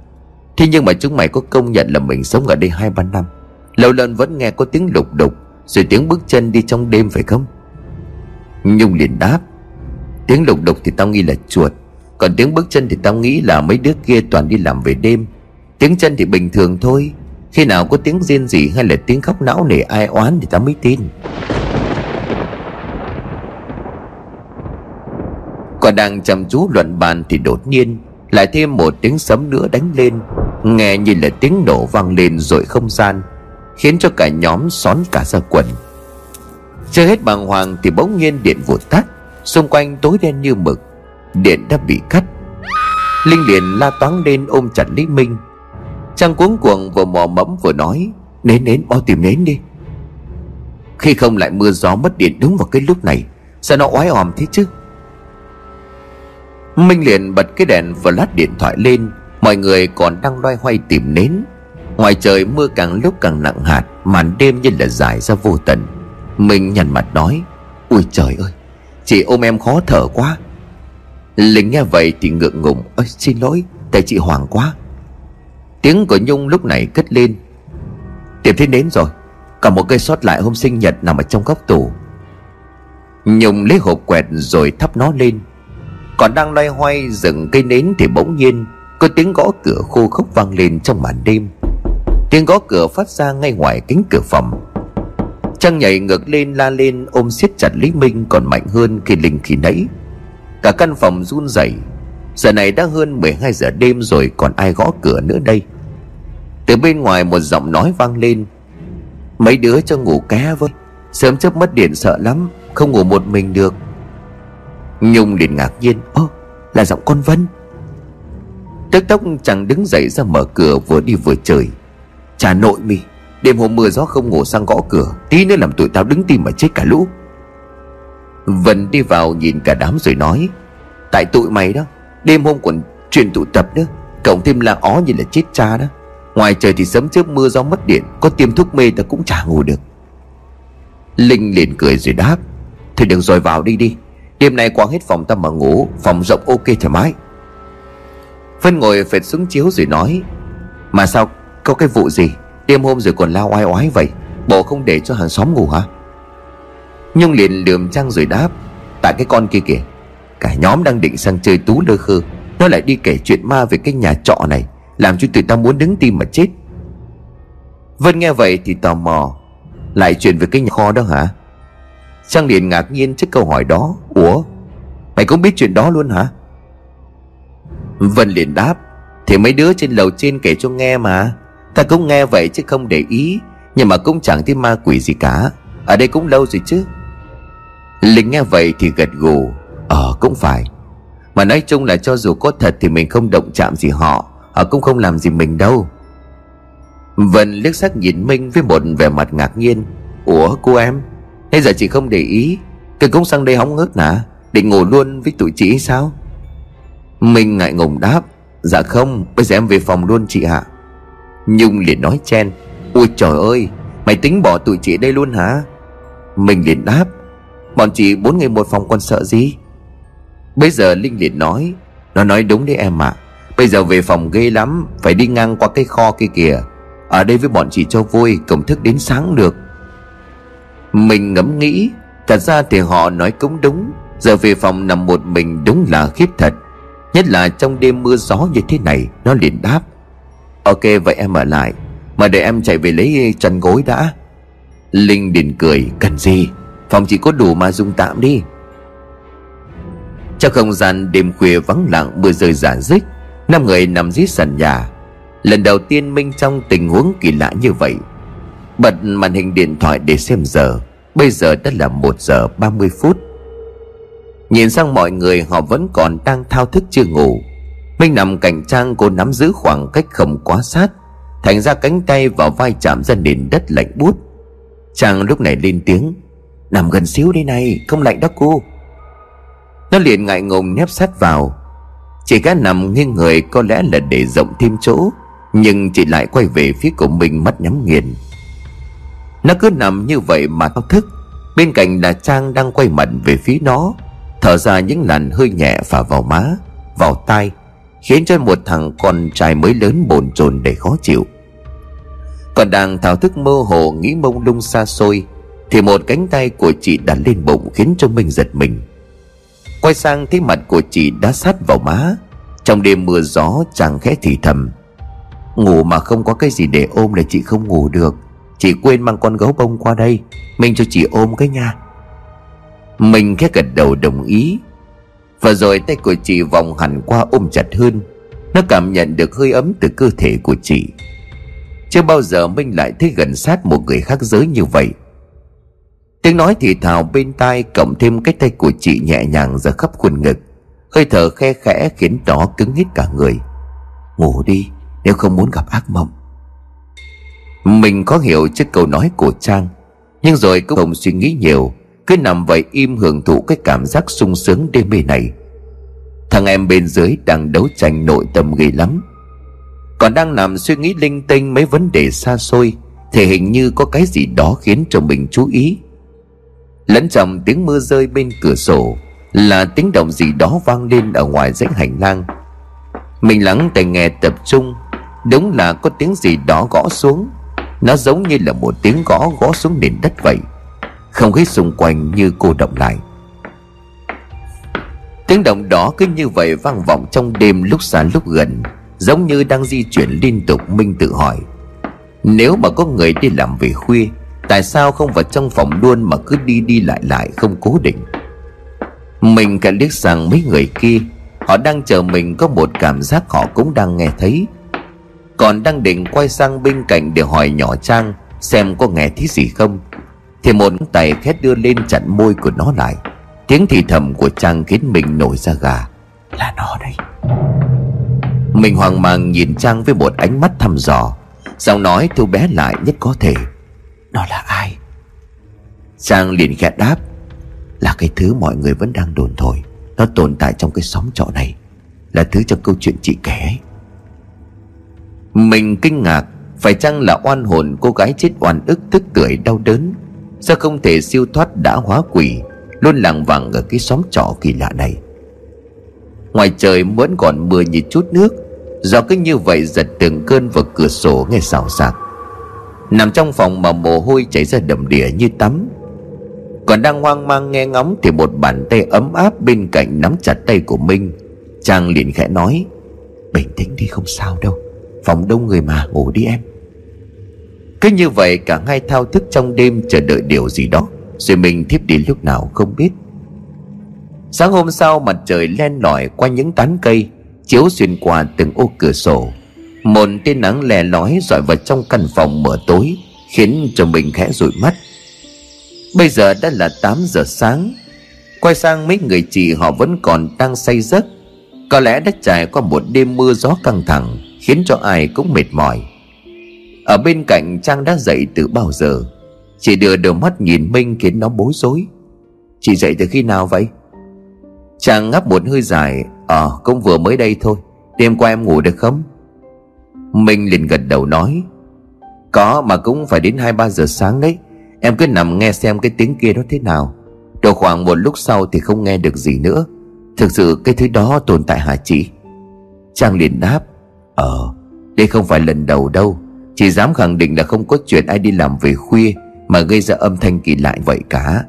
Thế nhưng mà chúng mày có công nhận là mình sống ở đây hai ba năm. Lâu lần vẫn nghe có tiếng lục đục, Rồi tiếng bước chân đi trong đêm phải không? Nhung liền đáp, Tiếng lục đục thì tao nghĩ là chuột, Còn tiếng bước chân thì tao nghĩ là mấy đứa kia toàn đi làm về đêm. Tiếng chân thì bình thường thôi, Khi nào có tiếng riêng gì hay là tiếng khóc não nể ai oán thì tao mới tin. Còn đang chăm chú luận bàn thì đột nhiên Lại thêm một tiếng sấm nữa đánh lên. Nghe như là tiếng nổ vang lên rồi không gian, Khiến cho cả nhóm xón cả ra quần. Chưa hết bàng hoàng thì bỗng nhiên điện vụt tắt Xung quanh tối đen như mực, Điện đã bị cắt. Linh liền la toáng lên ôm chặt Lý Minh. Trang cuống cuồng vừa mò mẫm vừa nói, Nến nến, mau tìm nến đi. Khi không lại mưa gió mất điện đúng vào cái lúc này, Sao nó oái òm thế chứ? Minh liền bật cái đèn và lát điện thoại lên Mọi người còn đang loay hoay tìm nến. Ngoài trời mưa càng lúc càng nặng hạt, Màn đêm như là dài ra vô tận. Mình nhằn mặt nói Ui trời ơi, Chị ôm em khó thở quá. Linh nghe vậy thì ngượng ngùng ơi xin lỗi, Tại chị hoảng quá. Tiếng của Nhung lúc này cất lên, Tìm thấy nến rồi Còn một cây sót lại hôm sinh nhật nằm ở trong góc tủ. Nhung lấy hộp quẹt rồi thắp nó lên. Còn đang loay hoay dựng cây nến thì bỗng nhiên có tiếng gõ cửa khô khốc vang lên trong màn đêm. Tiếng gõ cửa phát ra ngay ngoài cánh cửa phòng. Trang nhảy ngược lên la lên ôm siết chặt Lý Minh còn mạnh hơn khi Linh khi nãy. Cả căn phòng run rẩy. Giờ này đã hơn 12 giờ đêm rồi còn ai gõ cửa nữa đây? Từ bên ngoài một giọng nói vang lên. Mấy đứa cho ngủ ké với. Sớm chớp mất điện sợ lắm, Không ngủ một mình được. Nhung liền ngạc nhiên. Ơ, là giọng con Vân. Tức tốc chẳng đứng dậy ra mở cửa vừa đi vừa chửi Chà nội mi, Đêm hôm mưa gió không ngủ sang gõ cửa, Tí nữa làm tụi tao đứng tim mà chết cả lũ. Vân đi vào nhìn cả đám rồi nói, Tại tụi mày đó, Đêm hôm còn chuyện tụ tập nữa, Cộng thêm là ó như là chết cha đó. Ngoài trời thì sớm trước mưa gió mất điện, Có tiêm thuốc mê ta cũng chả ngủ được. Linh liền cười rồi đáp, Thôi được rồi vào đi đi, Đêm nay qua hết phòng ta mà ngủ, Phòng rộng ok thoải mái. Phân ngồi phệt xuống chiếu rồi nói, Mà sao có cái vụ gì? Đêm hôm rồi còn lao oai oái vậy, Bộ không để cho hàng xóm ngủ hả? Nhung liền lườm trăng rồi đáp, Tại cái con kia kìa, Cả nhóm đang định sang chơi tú lơ khơ, Nó lại đi kể chuyện ma về cái nhà trọ này, Làm cho tụi ta muốn đứng tim mà chết. Vân nghe vậy thì tò mò, Lại chuyện về cái nhà kho đó hả? Trang liền ngạc nhiên trước câu hỏi đó, Ủa, Mày cũng biết chuyện đó luôn hả? Vân liền đáp, Thì mấy đứa trên lầu trên kể cho nghe mà. Ta cũng nghe vậy chứ không để ý, Nhưng mà cũng chẳng thấy ma quỷ gì cả. Ở đây cũng lâu rồi chứ. Linh nghe vậy thì gật gù Ờ cũng phải. Mà nói chung là cho dù có thật thì mình không động chạm gì họ Họ cũng không làm gì mình đâu. Vân liếc sắc nhìn Minh với một vẻ mặt ngạc nhiên. Ủa, cô em? Thế giờ chị không để ý, Cái cũng sang đây hóng ngớt nà? Định ngủ luôn với tụi chị sao? Minh ngại ngùng đáp Dạ không, Bây giờ em về phòng luôn chị ạ. Nhung liền nói chen, Ôi trời ơi, Mày tính bỏ tụi chị đây luôn hả? Mình liền đáp, Bọn chị bốn người một phòng còn sợ gì? Bây giờ Linh liền nói, Nó nói đúng đấy em ạ à. Bây giờ về phòng ghê lắm, Phải đi ngang qua cái kho kia kìa. Ở đây với bọn chị cho vui Cổng thức đến sáng được. Mình ngẫm nghĩ, Thật ra thì họ nói cũng đúng, Giờ về phòng nằm một mình đúng là khiếp thật. Nhất là trong đêm mưa gió như thế này, Nó liền đáp. Ok, vậy em ở lại, Mà để em chạy về lấy chăn gối đã. Linh liền cười, Cần gì? Phòng chỉ có đủ mà dùng tạm đi. Trong không gian đêm khuya vắng lặng, mưa rơi giả dích năm người nằm dưới sàn nhà. Lần đầu tiên Minh trong tình huống kỳ lạ như vậy, Bật màn hình điện thoại để xem giờ. Bây giờ đã là 1 giờ 30 phút. Nhìn sang mọi người, họ vẫn còn đang thao thức chưa ngủ. Minh nằm cạnh Trang, cô nắm giữ khoảng cách không quá sát, Thành ra cánh tay vào vai chạm ra nền đất lạnh bút Trang lúc này lên tiếng, Nằm gần xíu đây này, Không lạnh đó cô. Nó liền ngại ngùng nép sát vào. Chị gái nằm nghiêng người có lẽ là để rộng thêm chỗ, Nhưng chị lại quay về phía của mình mắt nhắm nghiền. Nó cứ nằm như vậy mà thao thức, Bên cạnh là Trang đang quay mặt về phía nó. Thở ra những làn hơi nhẹ phả vào má, Vào tai, Khiến cho một thằng con trai mới lớn bồn chồn để khó chịu. Còn đang thao thức mơ hồ nghĩ mông lung xa xôi, Thì một cánh tay của chị đặt lên bụng khiến cho mình giật mình. Quay sang thấy mặt của chị đã sát vào má, Trong đêm mưa gió chàng khẽ thì thầm. Ngủ mà không có cái gì để ôm là chị không ngủ được. Chị quên mang con gấu bông qua đây, Mình cho chị ôm cái nha. Mình khẽ gật đầu đồng ý. Và rồi tay của chị vòng hẳn qua ôm chặt hơn. Nó cảm nhận được hơi ấm từ cơ thể của chị. Chưa bao giờ Minh lại thấy gần sát một người khác giới như vậy. Tiếng nói thì thào bên tai cộng thêm cái tay của chị nhẹ nhàng ra khắp khuôn ngực. Hơi thở khe khẽ khiến nó cứng hết cả người. Ngủ đi, nếu không muốn gặp ác mộng. Mình có hiểu trước câu nói của Trang, Nhưng rồi cũng không suy nghĩ nhiều. Cứ nằm vậy im hưởng thụ cái cảm giác sung sướng đêm mê này. Thằng em bên dưới đang đấu tranh nội tâm ghê lắm. Còn đang nằm suy nghĩ linh tinh mấy vấn đề xa xôi Thì hình như có cái gì đó khiến cho mình chú ý. Lẫn trong tiếng mưa rơi bên cửa sổ là tiếng động gì đó vang lên ở ngoài dãy hành lang. Mình lắng tai nghe tập trung, đúng là có tiếng gì đó gõ xuống. Nó giống như là một tiếng gõ gõ xuống nền đất vậy. Không khí xung quanh như cô động lại. Tiếng động đó cứ như vậy vang vọng trong đêm lúc xa lúc gần, Giống như đang di chuyển liên tục, Minh tự hỏi. Nếu mà có người đi làm về khuya, Tại sao không vào trong phòng luôn mà cứ đi đi lại lại không cố định? Mình cả liếc sang mấy người kia, Họ đang chờ mình có một cảm giác họ cũng đang nghe thấy. Còn đang định quay sang bên cạnh để hỏi nhỏ Trang Xem có nghe thấy gì không. Thì một tay khét đưa lên chặn môi của nó lại. Tiếng thì thầm của Trang khiến mình nổi ra gà. Là nó đây. Mình hoang mang nhìn Trang với một ánh mắt thăm dò. Giọng nói thu bé lại nhất có thể. Nó là ai? Trang liền khẽ đáp. Là cái thứ mọi người vẫn đang đồn thổi. Nó tồn tại trong cái xóm trọ này. Là thứ trong câu chuyện chị kể. Ấy Mình kinh ngạc. Phải chăng là oan hồn cô gái chết oan ức, tức cười đau đớn? Sao không thể siêu thoát đã hóa quỷ, Luôn làng vàng ở cái xóm trọ kỳ lạ này? Ngoài trời vẫn còn mưa như chút nước Gió cứ như vậy giật từng cơn vào cửa sổ nghe xào xạc. Nằm trong phòng mà mồ hôi chảy ra đầm đìa như tắm. Còn đang hoang mang nghe ngóng Thì một bàn tay ấm áp bên cạnh nắm chặt tay của Minh. Chàng liền khẽ nói, Bình tĩnh đi không sao đâu, Phòng đông người mà, ngủ đi em. Cứ như vậy cả hai thao thức trong đêm chờ đợi điều gì đó. Rồi mình thiếp đi lúc nào không biết. Sáng hôm sau mặt trời len lỏi qua những tán cây, Chiếu xuyên qua từng ô cửa sổ. Một tia nắng lè lói rọi vào trong căn phòng mở tối, Khiến cho mình khẽ rụi mắt. Bây giờ đã là 8 giờ sáng. Quay sang mấy người chị họ vẫn còn đang say giấc. Có lẽ đã trải qua một đêm mưa gió căng thẳng, Khiến cho ai cũng mệt mỏi. Ở bên cạnh Trang đã dậy từ bao giờ? Chị đưa đôi mắt nhìn Minh khiến nó bối rối. Chị dậy từ khi nào vậy? Trang ngáp một hơi dài. Ờ cũng vừa mới đây thôi. Đêm qua em ngủ được không? Minh liền gật đầu nói. Có, mà cũng phải đến 2-3 giờ sáng đấy. Em cứ nằm nghe xem cái tiếng kia nó thế nào. Độ khoảng một lúc sau thì không nghe được gì nữa. Thực sự cái thứ đó tồn tại hả chị? Trang liền đáp. Ờ Đây không phải lần đầu đâu. Chị dám khẳng định là không có chuyện ai đi làm về khuya Mà gây ra âm thanh kỳ lạ vậy cả.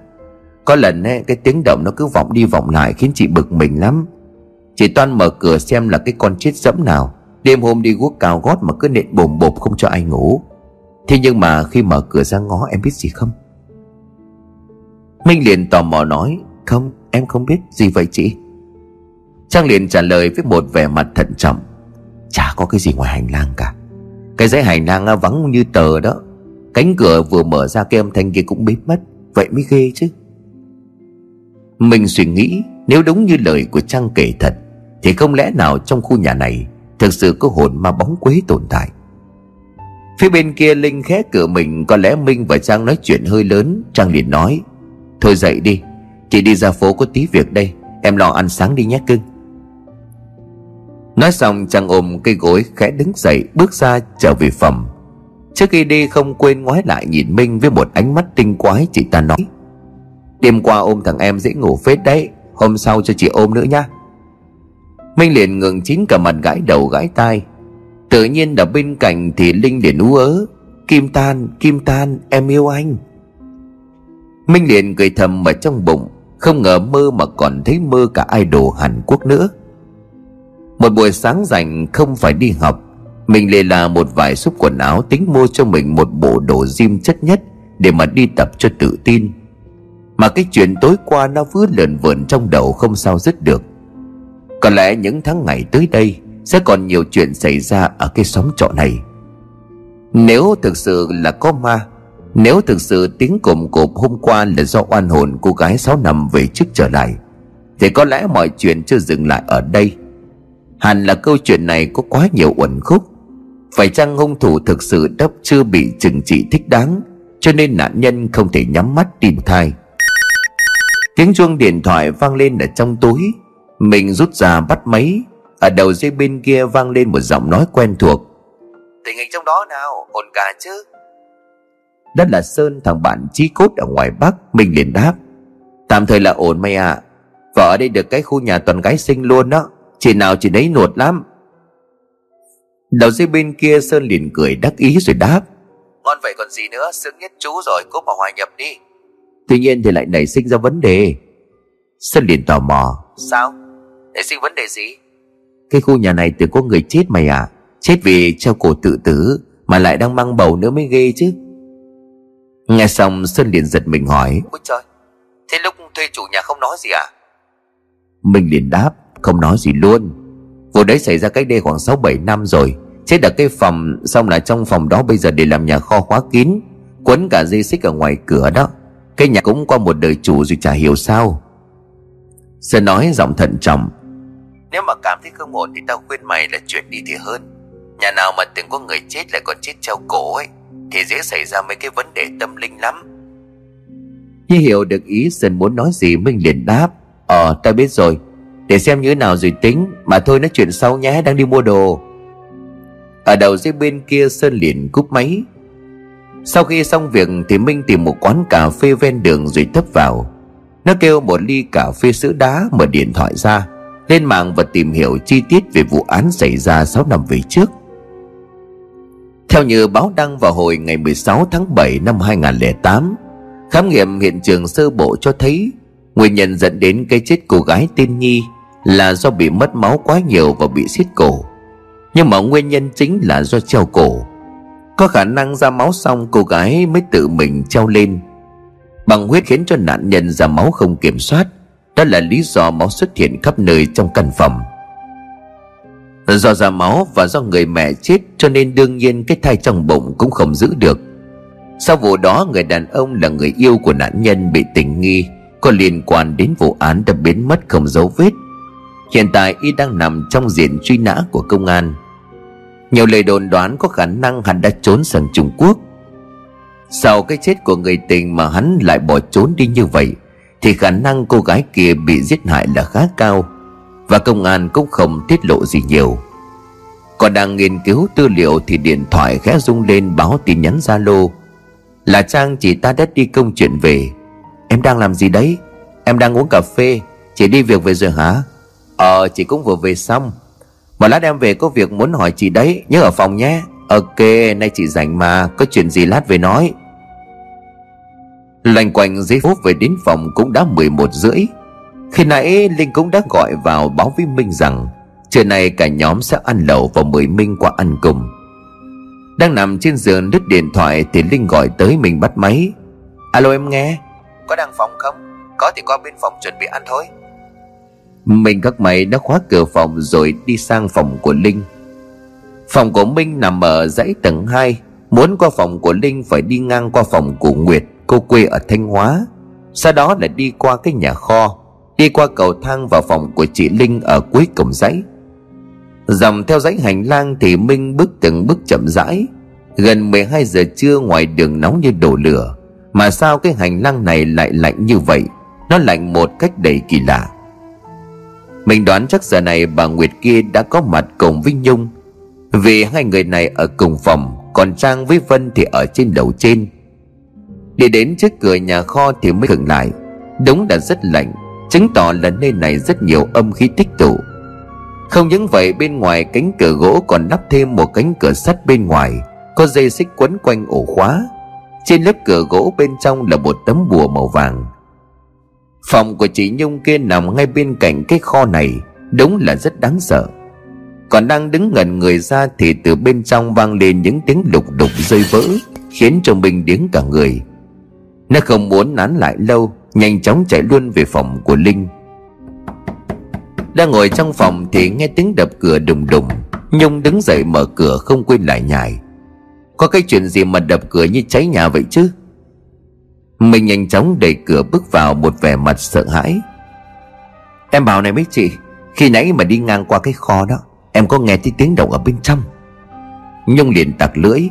Có lần ấy, cái tiếng động nó cứ vọng đi vọng lại Khiến chị bực mình lắm. Chị Toan mở cửa xem là cái con chết dẫm nào. Đêm hôm đi guốc cao gót mà cứ nện bồm bộp không cho ai ngủ. Thế nhưng mà khi mở cửa ra ngó em biết gì không? Minh liền tò mò nói Không em không biết gì vậy chị. Trang liền trả lời với một vẻ mặt thận trọng Chả có cái gì ngoài hành lang cả. Cái dãy hành lang vắng như tờ đó. Cánh cửa vừa mở ra cái âm thanh kia cũng biến mất. Vậy mới ghê chứ. Mình suy nghĩ, Nếu đúng như lời của Trang kể thật, Thì không lẽ nào trong khu nhà này Thực sự có hồn ma bóng quế tồn tại? Phía bên kia Linh khẽ cửa mình, Có lẽ Minh và Trang nói chuyện hơi lớn. Trang liền nói, Thôi dậy đi, Chị đi ra phố có tí việc đây, Em lo ăn sáng đi nhé cưng. Nói xong chàng ôm cây gối khẽ đứng dậy Bước ra trở về phòng. Trước khi đi không quên ngoái lại nhìn Minh Với một ánh mắt tinh quái chị ta nói. Đêm qua ôm thằng em dễ ngủ phết đấy Hôm sau cho chị ôm nữa nha. Minh liền ngừng chín cả mặt gãi đầu gãi tai. Tự nhiên ở bên cạnh thì Linh liền ú ớ Kim tan, Kim tan, em yêu anh. Minh liền cười thầm ở trong bụng Không ngờ mơ mà còn thấy mơ cả idol Hàn Quốc nữa. Một buổi sáng rảnh không phải đi học, Mình lê là một vài xúc quần áo tính mua cho mình một bộ đồ gym chất nhất Để mà đi tập cho tự tin. Mà cái chuyện tối qua nó cứ lợn vợn trong đầu không sao dứt được. Có lẽ những tháng ngày tới đây Sẽ còn nhiều chuyện xảy ra ở cái xóm trọ này. Nếu thực sự là có ma, Nếu thực sự tiếng cồm cộp hôm qua là do oan hồn cô gái sáu năm về trước trở lại, Thì có lẽ mọi chuyện chưa dừng lại ở đây. Hẳn là câu chuyện này có quá nhiều uẩn khúc. Phải chăng hung thủ thực sự đắp chưa bị trừng trị thích đáng Cho nên nạn nhân không thể nhắm mắt tìm thai? Tiếng chuông điện thoại vang lên ở trong túi. Mình rút ra bắt máy. Ở đầu dây bên kia vang lên một giọng nói quen thuộc. Tình hình trong đó nào? Ổn cả chứ? Đó là Sơn thằng bạn chí cốt ở ngoài Bắc. Mình liền đáp. Tạm thời là ổn mày ạ. À. Vợ ở đây được cái khu nhà toàn gái sinh luôn đó Chị nào chị nấy nuột lắm. Đầu dây bên kia Sơn liền cười đắc ý rồi đáp. Ngon vậy còn gì nữa Sướng nhất chú rồi cố mà hòa nhập đi. Tuy nhiên thì lại nảy sinh ra vấn đề. Sơn liền tò mò. Sao? Nảy sinh vấn đề gì? Cái khu nhà này từng có người chết mày à? Chết vì treo cổ tự tử Mà lại đang mang bầu nữa mới ghê chứ. Nghe xong Sơn liền giật mình hỏi. Ôi trời Thế lúc thuê chủ nhà không nói gì à? Minh liền đáp Không nói gì luôn. Vụ đấy xảy ra cách đây khoảng 6-7 năm rồi. Chết ở cái phòng Xong là trong phòng đó bây giờ để làm nhà kho khóa kín Quấn cả dây xích ở ngoài cửa đó. Cái nhà cũng qua một đời chủ rồi chả hiểu sao. Sơn nói giọng thận trọng. Nếu mà cảm thấy không ổn Thì tao khuyên mày là chuyển đi thì hơn. Nhà nào mà từng có người chết lại còn chết treo cổ ấy Thì dễ xảy ra mấy cái vấn đề tâm linh lắm. Như hiểu được ý Sơn muốn nói gì Minh liền đáp. Ờ ta biết rồi để xem như thế nào rồi tính, Mà thôi nói chuyện sau nhé, đang đi mua đồ. Ở đầu dây bên kia, Sơn liền cúp máy. Sau khi xong việc Thì Minh tìm một quán cà phê ven đường rồi thấp vào. Nó kêu một ly cà phê sữa đá, Mở điện thoại ra. Lên mạng và tìm hiểu chi tiết về vụ án xảy ra 6 năm về trước. Theo như báo đăng vào hồi ngày 16 tháng 7 năm 2008 Khám nghiệm hiện trường sơ bộ cho thấy Nguyên nhân dẫn đến cái chết cô gái tên Nhi Là do bị mất máu quá nhiều và bị xiết cổ. Nhưng mà nguyên nhân chính là do treo cổ. Có khả năng ra máu xong, cô gái mới tự mình treo lên. Bằng huyết khiến cho nạn nhân ra máu không kiểm soát, Đó là lý do máu xuất hiện khắp nơi trong căn phòng. Do ra máu và do người mẹ chết, Cho nên đương nhiên cái thai trong bụng cũng không giữ được. Sau vụ đó, người đàn ông là người yêu của nạn nhân bị tình nghi. Có liên quan đến vụ án đã biến mất không dấu vết. Hiện tại y đang nằm trong diện truy nã của công an. Nhiều lời đồn đoán có khả năng hắn đã trốn sang Trung Quốc. Sau cái chết của người tình mà hắn lại bỏ trốn đi như vậy, Thì khả năng cô gái kia bị giết hại là khá cao, Và công an cũng không tiết lộ gì nhiều. Còn đang nghiên cứu tư liệu thì điện thoại khẽ rung lên báo tin nhắn Zalo. Là Trang chị ta đã đi công chuyện về Em đang làm gì đấy? Em đang uống cà phê. Chị đi việc về rồi hả? Ờ chị cũng vừa về xong. Một lát em về có việc muốn hỏi chị đấy. Nhớ ở phòng nhé. Ok, nay chị rảnh mà. Có chuyện gì lát về nói. Lành quanh giấy phút về đến phòng cũng đã 11 rưỡi. Khi nãy Linh cũng đã gọi vào báo với Minh rằng Trưa nay cả nhóm sẽ ăn lẩu và mời Minh qua ăn cùng. Đang nằm trên giường đứt điện thoại Thì Linh gọi tới mình bắt máy. Alo em nghe. Có đang phòng không? Có thì qua bên phòng chuẩn bị ăn thôi. Minh các mày đã khóa cửa phòng rồi đi sang phòng của Linh. Phòng của Minh nằm ở dãy tầng 2 Muốn qua phòng của Linh phải đi ngang qua phòng của Nguyệt, Cô quê ở Thanh Hóa. Sau đó là đi qua cái nhà kho, Đi qua cầu thang vào phòng của chị Linh ở cuối cổng dãy. Dòng theo dãy hành lang thì Minh bước từng bước chậm rãi. Gần 12 giờ trưa ngoài đường nóng như đổ lửa. Mà sao cái hành lang này lại lạnh như vậy? Nó lạnh một cách đầy kỳ lạ. Mình đoán chắc giờ này bà Nguyệt kia đã có mặt cùng với Nhung. Vì hai người này ở cùng phòng, Còn Trang với Vân thì ở trên lầu trên. Đi đến trước cửa nhà kho thì mới khựng lại. Đúng là rất lạnh, Chứng tỏ là nơi này rất nhiều âm khí tích tụ. Không những vậy, bên ngoài cánh cửa gỗ còn đắp thêm một cánh cửa sắt bên ngoài, Có dây xích quấn quanh ổ khóa. Trên lớp cửa gỗ bên trong là một tấm bùa màu vàng. Phòng của chị Nhung kia nằm ngay bên cạnh cái kho này, Đúng là rất đáng sợ. Còn đang đứng ngẩn người ra thì từ bên trong vang lên những tiếng lục đục rơi vỡ, Khiến cho mình điếng cả người. Nó không muốn nán lại lâu, Nhanh chóng chạy luôn về phòng của Linh. Đang ngồi trong phòng thì nghe tiếng đập cửa đùng đùng. Nhung đứng dậy mở cửa không quên lại nhải có cái chuyện gì mà đập cửa như cháy nhà vậy chứ? Mình nhanh chóng đẩy cửa bước vào một vẻ mặt sợ hãi. Em bảo này mấy chị, Khi nãy mà đi ngang qua cái kho đó, Em có nghe thấy tiếng động ở bên trong. Nhung liền tặc lưỡi.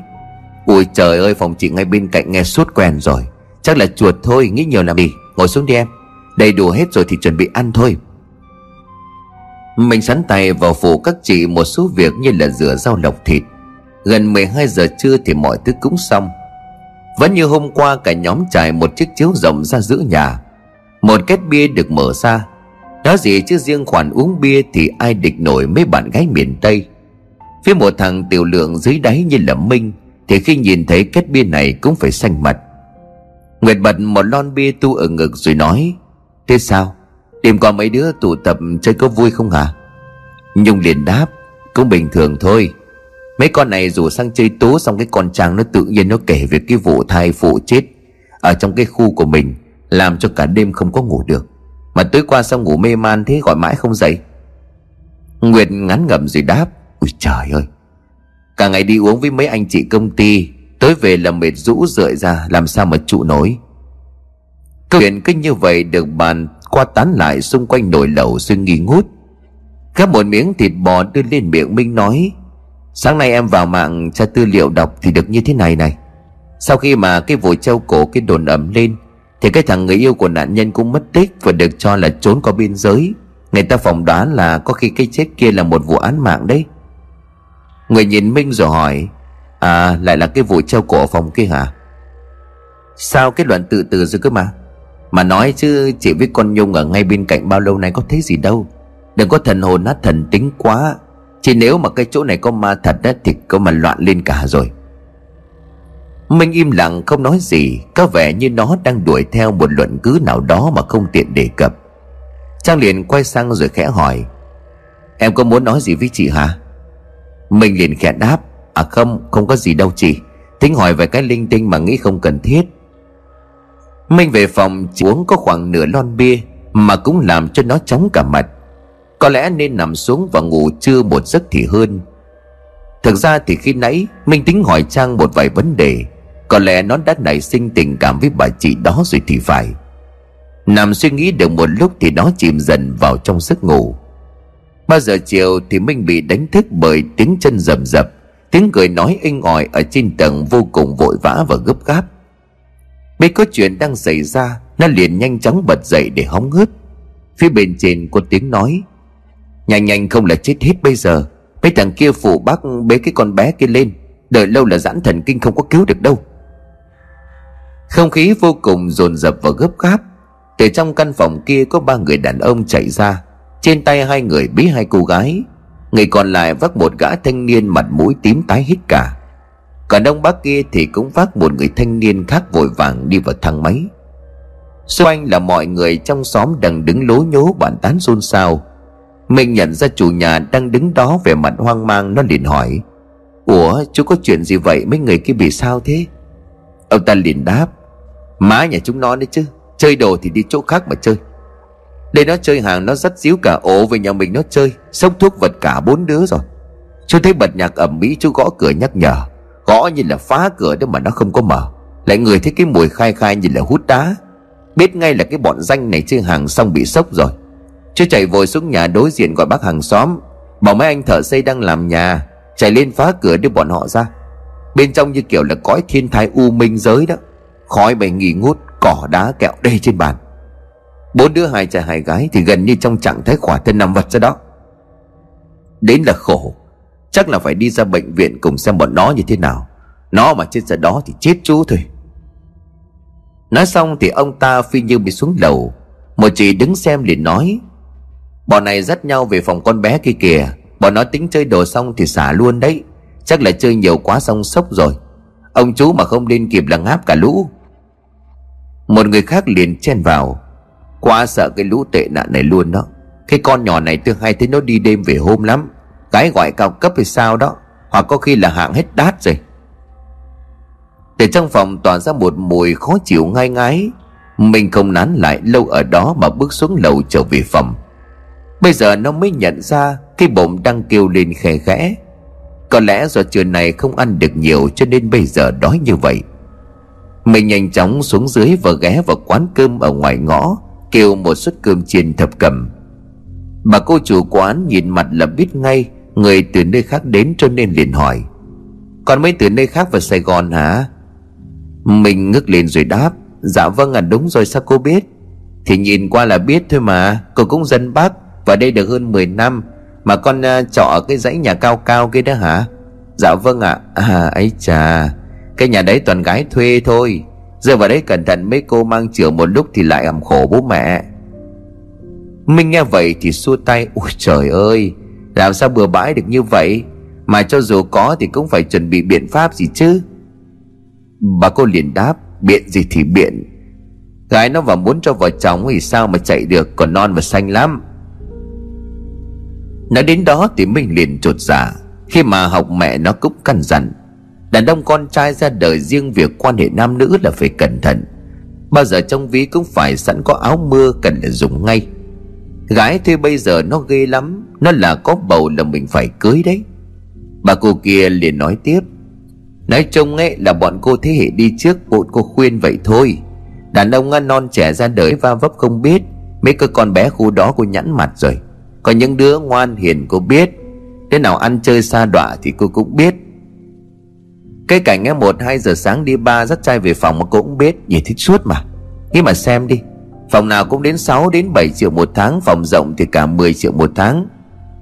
Ôi trời ơi, phòng chị ngay bên cạnh nghe suốt quen rồi. Chắc là chuột thôi, nghĩ nhiều làm gì. Ngồi xuống đi em. Đầy đủ hết rồi thì chuẩn bị ăn thôi. Mình sắn tay vào phủ các chị một số việc như là rửa rau lọc thịt Gần 12 giờ trưa thì mọi thứ cũng xong. Vẫn như hôm qua cả nhóm trải một chiếc chiếu rộng ra giữa nhà. Một két bia được mở ra. Nói gì chứ riêng khoản uống bia thì ai địch nổi mấy bạn gái miền Tây. Phía một thằng tiểu lượng dưới đáy như là Minh Thì khi nhìn thấy kết bia này cũng phải xanh mặt. Nguyệt bật một lon bia tu ở ngực rồi nói, Thế sao? Đêm qua mấy đứa tụ tập chơi có vui không hả? Nhung liền đáp, Cũng bình thường thôi. Mấy con này rủ sang chơi tố Xong cái con trang nó tự nhiên nó kể về cái vụ thai phụ chết Ở trong cái khu của mình, Làm cho cả đêm không có ngủ được. Mà tối qua xong ngủ mê man thế gọi mãi không dậy? Nguyệt ngắn ngẩm rồi đáp Ui trời ơi, Cả ngày đi uống với mấy anh chị công ty, Tối về là mệt rũ rượi ra, Làm sao mà trụ nổi? Câu chuyện cứ như vậy được bàn qua tán lại xung quanh nồi lẩu suy nghi ngút. Gắp một miếng thịt bò đưa lên miệng Minh nói Sáng nay em vào mạng tra tư liệu đọc thì được như thế này này. Sau khi mà cái vụ treo cổ, cái đồn ẩm lên, Thì cái thằng người yêu của nạn nhân cũng mất tích Và được cho là trốn qua biên giới. Người ta phỏng đoán là có khi cái chết kia là một vụ án mạng đấy. Người nhìn Minh rồi hỏi À lại là cái vụ treo cổ phòng kia hả? Sao cái luận tự từ rồi cơ mà? Mà nói chứ chị với con Nhung ở ngay bên cạnh bao lâu nay có thấy gì đâu. Đừng có thần hồn nát thần tính quá. Chỉ nếu mà cái chỗ này có ma thật á, Thì có mà loạn lên cả rồi. Minh im lặng, không nói gì. Có vẻ như nó đang đuổi theo một luận cứ nào đó mà không tiện đề cập. Trang liền quay sang rồi khẽ hỏi, Em có muốn nói gì với chị hả? Minh liền khẽ đáp À không không có gì đâu chị. Tính hỏi về cái linh tinh mà nghĩ không cần thiết. Minh về phòng chỉ uống có khoảng nửa lon bia Mà cũng làm cho nó chóng cả mặt. Có lẽ nên nằm xuống và ngủ trưa một giấc thì hơn. Thực ra thì khi nãy, Minh tính hỏi Trang một vài vấn đề. Có lẽ nó đã nảy sinh tình cảm với bà chị đó rồi thì phải. Nằm suy nghĩ được một lúc thì nó chìm dần vào trong giấc ngủ. Bao giờ chiều thì Minh bị đánh thức bởi tiếng chân rầm rập, Tiếng cười nói inh ỏi ở trên tầng vô cùng vội vã và gấp gáp. Biết có chuyện đang xảy ra, Nó liền nhanh chóng bật dậy để hóng hớt. Phía bên trên có tiếng nói Nhanh nhanh không là chết hết bây giờ. Mấy thằng kia phụ bác bế cái con bé kia lên. Đợi lâu là giãn thần kinh không có cứu được đâu. Không khí vô cùng dồn dập và gấp gáp. Từ trong căn phòng kia có ba người đàn ông chạy ra. Trên tay hai người bí hai cô gái. Người còn lại vác một gã thanh niên mặt mũi tím tái hết cả. Còn ông bác kia thì cũng vác một người thanh niên khác vội vàng đi vào thang máy. Xung quanh là mọi người trong xóm đang đứng lố nhố bàn tán xôn xao minh nhận ra chủ nhà đang đứng đó về mặt hoang mang, Nó liền hỏi, Ủa, chú có chuyện gì vậy? Mấy người kia bị sao thế? Ông ta liền đáp, Má nhà chúng nó đấy chứ, Chơi đồ thì đi chỗ khác mà chơi. Đây nó chơi hàng, nó rất díu cả ổ về nhà mình nó chơi Sốc thuốc vật cả bốn đứa rồi. Chú thấy bật nhạc ẩm mỹ chú gõ cửa nhắc nhở, Gõ như là phá cửa đó mà nó không có mở. Lại người thấy cái mùi khai khai như là hút đá. Biết ngay là cái bọn danh này chơi hàng xong bị sốc rồi chưa chạy vội xuống nhà đối diện gọi bác hàng xóm. Bảo mấy anh thợ xây đang làm nhà, Chạy lên phá cửa đưa bọn họ ra. Bên trong như kiểu là cõi thiên thai u minh giới đó. Khói bày nghỉ ngút, Cỏ đá kẹo đây trên bàn. Bốn đứa hai trai hai gái Thì gần như trong trạng thái khỏa thân nằm vật ra đó. Đến là khổ. Chắc là phải đi ra bệnh viện cùng xem bọn nó như thế nào. Nó mà chết ra đó thì chết chú thôi. Nói xong thì ông ta phi như bị xuống lầu. Một chị đứng xem liền nói Bọn này dắt nhau về phòng con bé kia kìa. Bọn nó tính chơi đồ xong thì xả luôn đấy. Chắc là chơi nhiều quá xong sốc rồi. Ông chú mà không lên kịp là ngáp cả lũ. Một người khác liền chen vào. Quá sợ cái lũ tệ nạn này luôn đó. Cái con nhỏ này tôi hay thấy nó đi đêm về hôm lắm. Gái gọi cao cấp hay sao đó. Hoặc có khi là hạng hết đát rồi. Từ trong phòng tỏa ra một mùi khó chịu ngai ngái. Mình không nán lại, lâu ở đó mà bước xuống lầu trở về phòng. Bây giờ nó mới nhận ra Cái bụng đang kêu lên khẽ khẽ. Có lẽ do trưa này không ăn được nhiều Cho nên bây giờ đói như vậy. Mình nhanh chóng xuống dưới và ghé vào quán cơm ở ngoài ngõ, kêu một suất cơm chiên thập cẩm. Bà cô chủ quán nhìn mặt là biết ngay, người từ nơi khác đến cho nên liền hỏi còn mấy từ nơi khác vào sài gòn hả? Mình ngước lên rồi đáp dạ vâng à đúng rồi sao cô biết? Thì nhìn qua là biết thôi mà, cô cũng dân bắc và đây được hơn 10 năm mà con uh, trọ ở cái dãy nhà cao cao kia đó hả? Dạ vâng ạ. À. ấy chà. Cái nhà đấy toàn gái thuê thôi. Giờ vào đấy cẩn thận mấy cô mang chữa một lúc thì lại làm khổ bố mẹ. Minh nghe vậy thì xua tay. Ôi trời ơi Làm sao bừa bãi được như vậy? Mà cho dù có thì cũng phải chuẩn bị biện pháp gì chứ? Bà cô liền đáp Biện gì thì biện. Gái nó vào muốn cho vợ chồng thì sao mà chạy được Còn non và xanh lắm. Nói đến đó thì mình liền trột dạ. Khi mà học mẹ nó cũng căn dặn, Đàn ông con trai ra đời riêng việc quan hệ nam nữ là phải cẩn thận. Bao giờ trong ví cũng phải sẵn có áo mưa cần là dùng ngay. Gái thì bây giờ nó ghê lắm, Nó là có bầu là mình phải cưới đấy. Bà cô kia liền nói tiếp, Nói chung ấy là bọn cô thế hệ đi trước Bọn cô khuyên vậy thôi. Đàn ông ăn non trẻ ra đời va vấp không biết, Mấy cái con bé khu đó cô nhẵn mặt rồi. Còn những đứa ngoan hiền cô biết. Thế nào ăn chơi xa đọa thì cô cũng biết. Cái cảnh nghe một, hai giờ sáng đi ba dắt trai về phòng mà cô cũng biết. Nhìn thích suốt mà. Nghĩ mà xem đi. Phòng nào cũng đến 6 đến 7 triệu một tháng. Phòng rộng thì cả 10 triệu một tháng.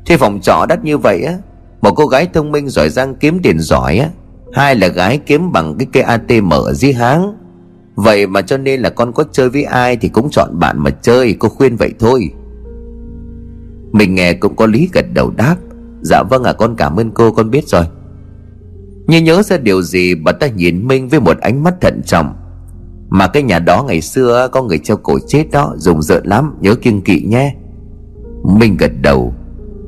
Thế phòng trọ đắt như vậy á, Một cô gái thông minh giỏi giang kiếm tiền giỏi á, Hai là gái kiếm bằng cái cây ATM ở dưới háng. Vậy mà cho nên là con có chơi với ai Thì cũng chọn bạn mà chơi, Cô khuyên vậy thôi. Mình nghe cũng có lý gật đầu đáp. Dạ vâng ạ à, con cảm ơn cô con biết rồi. Như nhớ ra điều gì Bà ta nhìn Minh với một ánh mắt thận trọng. Mà cái nhà đó ngày xưa Có người treo cổ chết đó Dùng rợn lắm nhớ kiêng kỵ nhé. Minh gật đầu.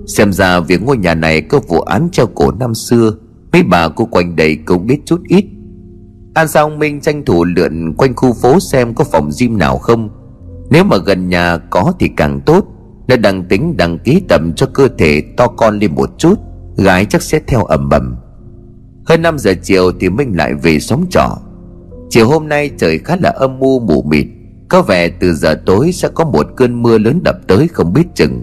Xem ra việc ngôi nhà này có vụ án treo cổ năm xưa Mấy bà cô quanh đây cũng biết chút ít. An xong Minh tranh thủ lượn quanh khu phố xem có phòng gym nào không? Nếu mà gần nhà có thì càng tốt. Nó đang tính đăng ký tập cho cơ thể to con lên một chút, Gái chắc sẽ theo ẩm bầm Hơn 5 giờ chiều thì Minh lại về xóm trọ. Chiều hôm nay trời khá là âm u mù mịt, Có vẻ từ giờ tối sẽ có một cơn mưa lớn đập tới không biết chừng.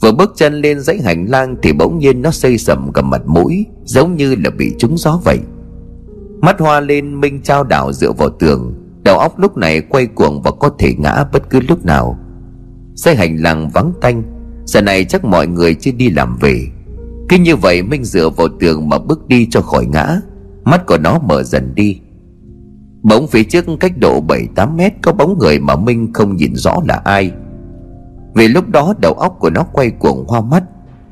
Vừa bước chân lên dãy hành lang Thì bỗng nhiên nó xây sầm cả mặt mũi, Giống như là bị trúng gió vậy. Mắt hoa lên, Minh trao đảo dựa vào tường, Đầu óc lúc này quay cuồng và có thể ngã bất cứ lúc nào xe hành lang vắng tanh. Giờ này chắc mọi người chưa đi làm về. Cứ như vậy Minh dựa vào tường mà bước đi cho khỏi ngã. Mắt của nó mở dần đi. Bỗng phía trước cách độ 7-8 mét Có bóng người mà Minh không nhìn rõ là ai. Vì lúc đó đầu óc của nó quay cuồng hoa mắt,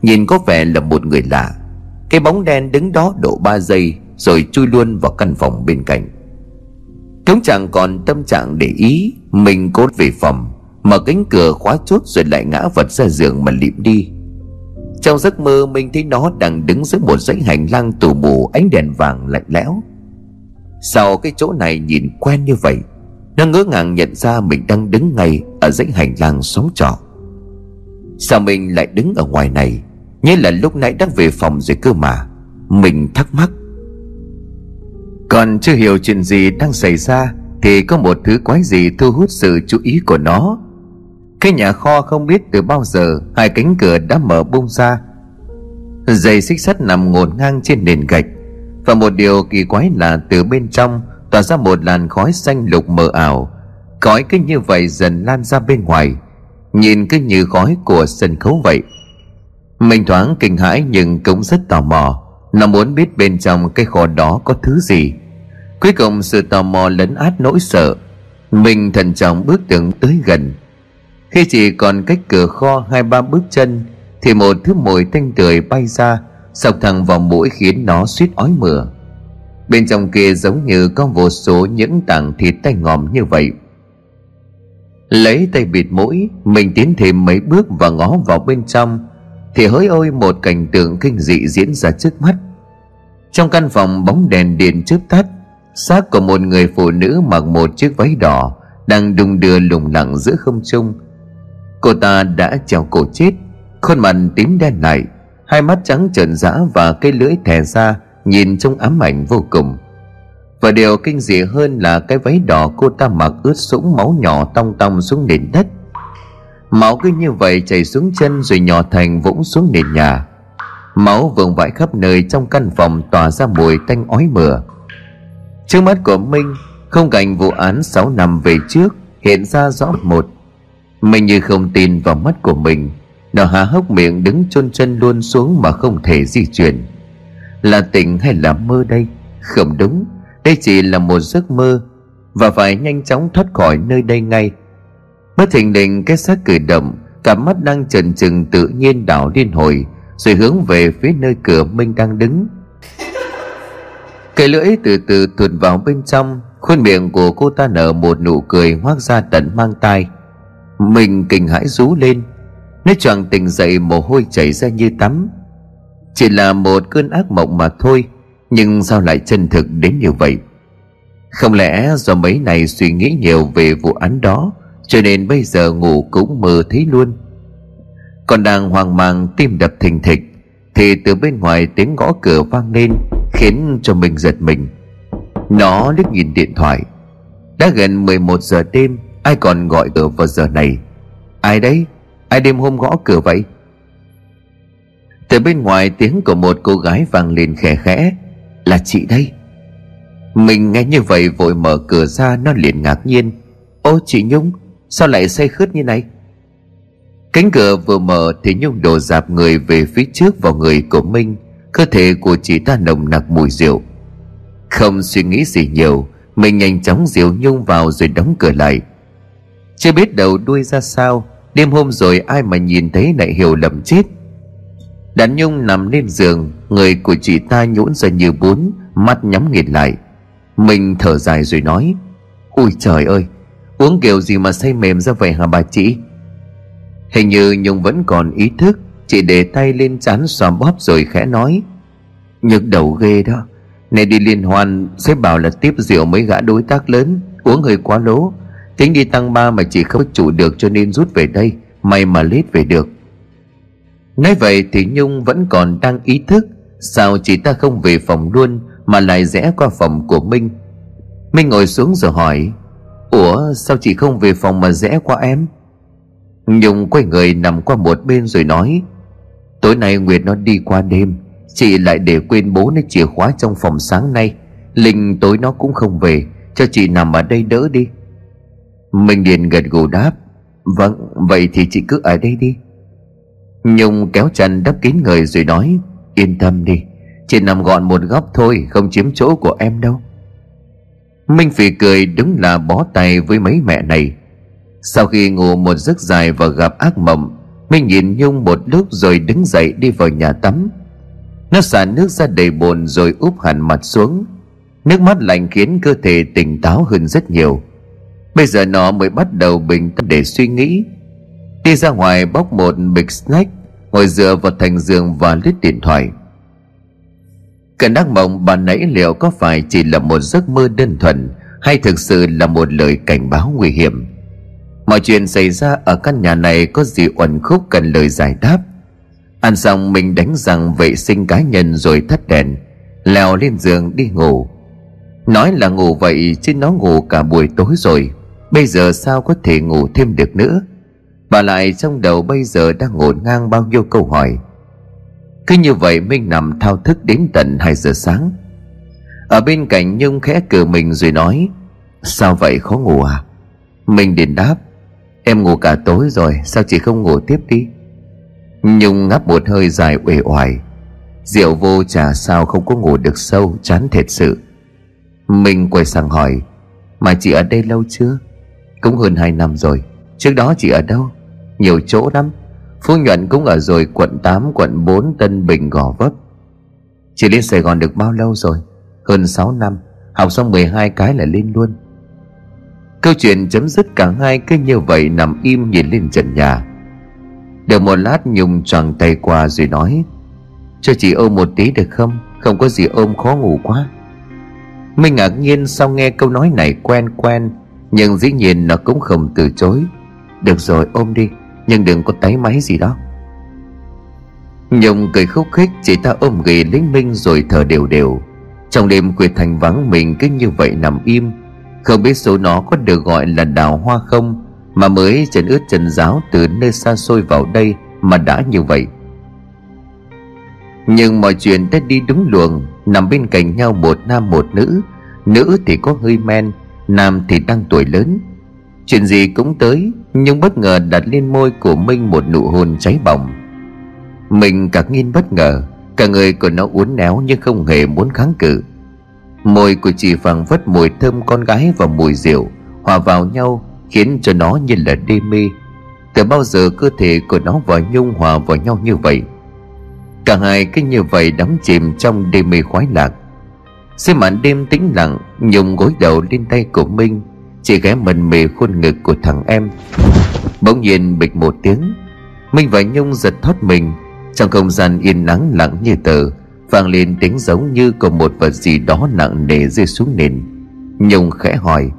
Nhìn có vẻ là một người lạ. Cái bóng đen đứng đó độ 3 giây Rồi chui luôn vào căn phòng bên cạnh. Cũng chẳng còn tâm trạng để ý Mình cốt về phòng. Mở cánh cửa khóa chốt rồi lại ngã vật ra giường mà lịm đi. Trong giấc mơ, mình thấy nó đang đứng dưới một dãy hành lang tù mù, ánh đèn vàng lạnh lẽo. Sau cái chỗ này nhìn quen như vậy, Nó ngỡ ngàng nhận ra mình đang đứng ngay ở dãy hành lang sống trọ. Sao mình lại đứng ở ngoài này? Như là lúc nãy đang về phòng rồi cơ mà. Mình thắc mắc. Còn chưa hiểu chuyện gì đang xảy ra Thì có một thứ quái gì thu hút sự chú ý của nó. Cái nhà kho không biết từ bao giờ Hai cánh cửa đã mở bung ra. Dây xích sắt nằm ngổn ngang trên nền gạch. Và một điều kỳ quái là từ bên trong Tỏa ra một làn khói xanh lục mờ ảo. Khói cứ như vậy dần lan ra bên ngoài. Nhìn cứ như khói của sân khấu vậy. Mình thoáng kinh hãi nhưng cũng rất tò mò. Nó muốn biết bên trong cái kho đó có thứ gì. Cuối cùng sự tò mò lấn át nỗi sợ. Mình thận trọng bước từng tới gần. Khi chỉ còn cách cửa kho hai ba bước chân, Thì một thứ mùi thanh tươi bay ra Sọc thẳng vào mũi khiến nó suýt ói mửa. Bên trong kia giống như có vô số những tảng thịt tay ngòm như vậy. Lấy tay bịt mũi, Mình tiến thêm mấy bước và ngó vào bên trong, Thì hỡi ôi một cảnh tượng kinh dị diễn ra trước mắt. Trong căn phòng bóng đèn điện chớp tắt, xác của một người phụ nữ mặc một chiếc váy đỏ Đang đung đưa lủng lẳng giữa không trung Cô ta đã treo cổ chết, Khuôn mặt tím đen lại, Hai mắt trắng trợn dã và cây lưỡi thè ra, Nhìn trông ám ảnh vô cùng. Và điều kinh dị hơn là cái váy đỏ cô ta mặc ướt sũng máu nhỏ tong tong xuống nền đất. Máu cứ như vậy chảy xuống chân rồi nhỏ thành vũng xuống nền nhà. Máu vương vãi khắp nơi trong căn phòng tỏa ra mùi tanh ói mửa. Trước mắt của Minh Không cảnh vụ án 6 năm về trước Hiện ra rõ một. Minh như không tin vào mắt của mình. Nó há hốc miệng đứng chôn chân luôn xuống mà không thể di chuyển. Là tỉnh hay là mơ đây? Không đúng. Đây chỉ là một giấc mơ và phải nhanh chóng thoát khỏi nơi đây ngay. Bất thình lình, cái xác cử động, cả mắt đang trần trừng tự nhiên đảo liên hồi, rồi hướng về phía nơi cửa minh đang đứng. Cái lưỡi từ từ tuột vào bên trong, Khuôn miệng của cô ta nở một nụ cười hoác ra tận mang tai. Mình kinh hãi rú lên Nó choàng tỉnh dậy mồ hôi chảy ra như tắm. Chỉ là một cơn ác mộng mà thôi, Nhưng sao lại chân thực đến như vậy? Không lẽ do mấy này suy nghĩ nhiều về vụ án đó, Cho nên bây giờ ngủ cũng mơ thấy luôn? Còn đang hoang mang tim đập thình thịch, Thì từ bên ngoài tiếng gõ cửa vang lên, Khiến cho mình giật mình. Nó liếc nhìn điện thoại. Đã gần 11 giờ đêm Ai còn gọi cửa vào giờ này? Ai đấy? Ai đêm hôm gõ cửa vậy? Từ bên ngoài tiếng của một cô gái vang lên khẽ khẽ. Là chị đây. Mình nghe như vậy vội mở cửa ra, Nó liền ngạc nhiên. Ô, chị Nhung, Sao lại say khướt như này? Cánh cửa vừa mở thì Nhung đổ dạp người về phía trước vào người của Minh Cơ thể của chị ta nồng nặc mùi rượu. Không suy nghĩ gì nhiều, Mình nhanh chóng dìu Nhung vào rồi đóng cửa lại. Chưa biết đầu đuôi ra sao, Đêm hôm rồi ai mà nhìn thấy lại hiểu lầm chết. Đàn Nhung nằm lên giường, Người của chị ta nhũn ra như bún, Mắt nhắm nghiền lại. Mình thở dài rồi nói Ui trời ơi, Uống kiểu gì mà say mềm ra vậy hả bà chị? Hình như Nhung vẫn còn ý thức, Chị để tay lên chán xòm bóp rồi khẽ nói, Nhức đầu ghê đó. Này đi liên hoan sẽ bảo là tiếp rượu mấy gã đối tác lớn, Uống hơi quá lố. Tính đi tăng ba mà chị không chủ được cho nên rút về đây, May mà lết về được. Nói vậy thì Nhung vẫn còn đang ý thức Sao chị ta không về phòng luôn Mà lại rẽ qua phòng của Minh. Minh ngồi xuống rồi hỏi, Ủa, sao chị không về phòng mà rẽ qua em? Nhung quay người nằm qua một bên rồi nói, Tối nay Nguyệt nó đi qua đêm, Chị lại để quên bố nó chìa khóa trong phòng sáng nay. Linh tối nó cũng không về, Cho chị nằm ở đây đỡ đi. Minh Điền gật gù đáp Vâng vậy thì chị cứ ở đây đi. Nhung kéo chăn đắp kín người rồi nói, Yên tâm đi Chị nằm gọn một góc thôi, Không chiếm chỗ của em đâu. Minh Phỉ cười đúng là bó tay với mấy mẹ này. Sau khi ngủ một giấc dài và gặp ác mộng, Minh nhìn Nhung một lúc rồi đứng dậy đi vào nhà tắm. Nó xả nước ra đầy bồn rồi úp hẳn mặt xuống. Nước mắt lạnh khiến cơ thể tỉnh táo hơn rất nhiều. Bây giờ nó mới bắt đầu bình tâm để suy nghĩ. Đi ra ngoài bóc một bịch snack, Ngồi dựa vào thành giường và lít điện thoại. Cơn đắc mộng bà nãy liệu có phải chỉ là một giấc mơ đơn thuần, Hay thực sự là một lời cảnh báo nguy hiểm? Mọi chuyện xảy ra ở căn nhà này có gì uẩn khúc cần lời giải đáp? Ăn xong mình đánh răng vệ sinh cá nhân rồi thắt đèn, Leo lên giường đi ngủ. Nói là ngủ vậy chứ nó ngủ cả buổi tối rồi. Bây giờ sao có thể ngủ thêm được nữa? Bà lại trong đầu bây giờ đang ngổn ngang bao nhiêu câu hỏi. Cứ như vậy Minh nằm thao thức đến tận 2 giờ sáng. Ở bên cạnh Nhung khẽ cử mình rồi nói, Sao vậy khó ngủ à? Minh liền đáp, Em ngủ cả tối rồi, Sao chị không ngủ tiếp đi? Nhung ngáp một hơi dài uể oải, Rượu vô trà sao không có ngủ được sâu, Chán thiệt sự. Mình quay sang hỏi, Mà chị ở đây lâu chưa? Cũng hơn 2 năm rồi. Trước đó chị ở đâu? Nhiều chỗ lắm. Phú Nhuận cũng ở rồi, quận 8 quận 4 Tân Bình, Gò Vấp. Chị lên Sài Gòn được bao lâu rồi? Hơn 6 năm. Học xong 12 cái là lên luôn. Câu chuyện chấm dứt cả hai cứ như vậy nằm im nhìn lên trần nhà. Được một lát Nhung choàng tay qua rồi nói, Cho chị ôm một tí được không? Không có gì ôm khó ngủ quá. Minh ngạc nhiên sau nghe câu nói này quen quen nhưng dĩ nhiên nó cũng không từ chối. Được rồi, ôm đi, Nhưng đừng có tái máy gì đó. Nhung cười khúc khích, Chị ta ôm ghì lấy Minh rồi thở đều đều. Trong đêm quyệt thành vắng, mình cứ như vậy nằm im. Không biết số nó có được gọi là đào hoa không, Mà mới trần ướt trần giáo từ nơi xa xôi vào đây Mà đã như vậy. Nhưng mọi chuyện đã đi đúng luồng, Nằm bên cạnh nhau một nam một nữ. Nữ thì có hơi men Nam thì đang tuổi lớn. Chuyện gì cũng tới, Nhưng bất ngờ đặt lên môi của Minh một nụ hôn cháy bỏng. Mình cả nghiên bất ngờ, Cả người của nó uốn éo nhưng không hề muốn kháng cự. Môi của chị phảng phất mùi thơm con gái và mùi rượu, Hòa vào nhau, Khiến cho nó như là đê mê. Từ bao giờ cơ thể của nó và Nhung hòa vào nhau như vậy? Cả hai cứ như vậy đắm chìm trong đê mê khoái lạc. Dưới màn đêm tĩnh lặng, Nhung gối đầu lên tay của Minh, Chỉ ghé mần mề khuôn ngực của thằng em. Bỗng nhiên bịch một tiếng, Minh và Nhung giật thoát mình, Trong không gian yên nắng lặng như tờ, vang lên tiếng giống như có một vật gì đó nặng nề rơi xuống nền. Nhung khẽ hỏi,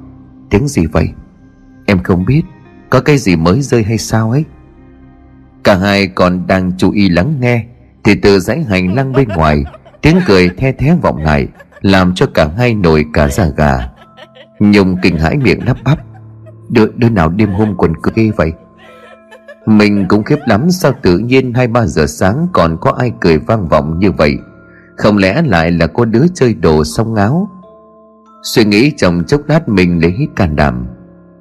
tiếng gì vậy? Em không biết, có cái gì mới rơi hay sao ấy? Cả hai còn đang chú ý lắng nghe, thì từ dãy hành lang bên ngoài, tiếng cười the thé vọng lại làm cho cả hai nổi cả da gà. Nhung kinh hãi miệng lắp bắp. Đứa, đứa nào đêm hôm quần cười ghê vậy? Mình cũng khiếp lắm sao tự nhiên hai ba giờ sáng còn có ai cười vang vọng như vậy. Không lẽ lại là cô đứa chơi đồ xong ngáo? Suy nghĩ trong chốc lát mình lấy hít can đảm.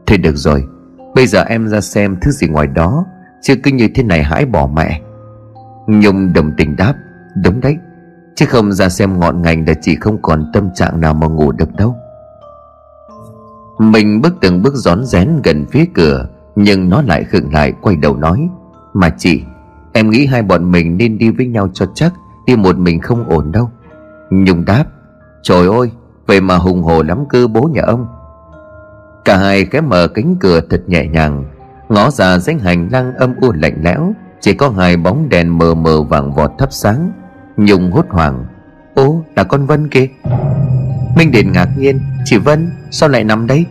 Thế được rồi Bây giờ em ra xem thứ gì ngoài đó Chứ cứ như thế này hãy bỏ mẹ. Nhung đồng tình đáp Đúng đấy Chứ không ra xem ngọn ngành là chị không còn tâm trạng nào mà ngủ được đâu. Mình bước từng bước rón rén gần phía cửa, Nhưng nó lại khựng lại, quay đầu nói, Mà chị, Em nghĩ hai bọn mình nên đi với nhau cho chắc, Đi một mình không ổn đâu. Nhung đáp, Trời ơi Vậy mà hùng hồ lắm cơ bố nhà ông. Cả hai khẽ mở cánh cửa thật nhẹ nhàng, Ngó ra dãy hành lang âm u lạnh lẽo, Chỉ có hai bóng đèn mờ mờ vàng vọt thắp sáng. Nhung hốt hoảng. Ô là con Vân kìa. Minh Điền ngạc nhiên, Chị Vân, sao lại nằm đấy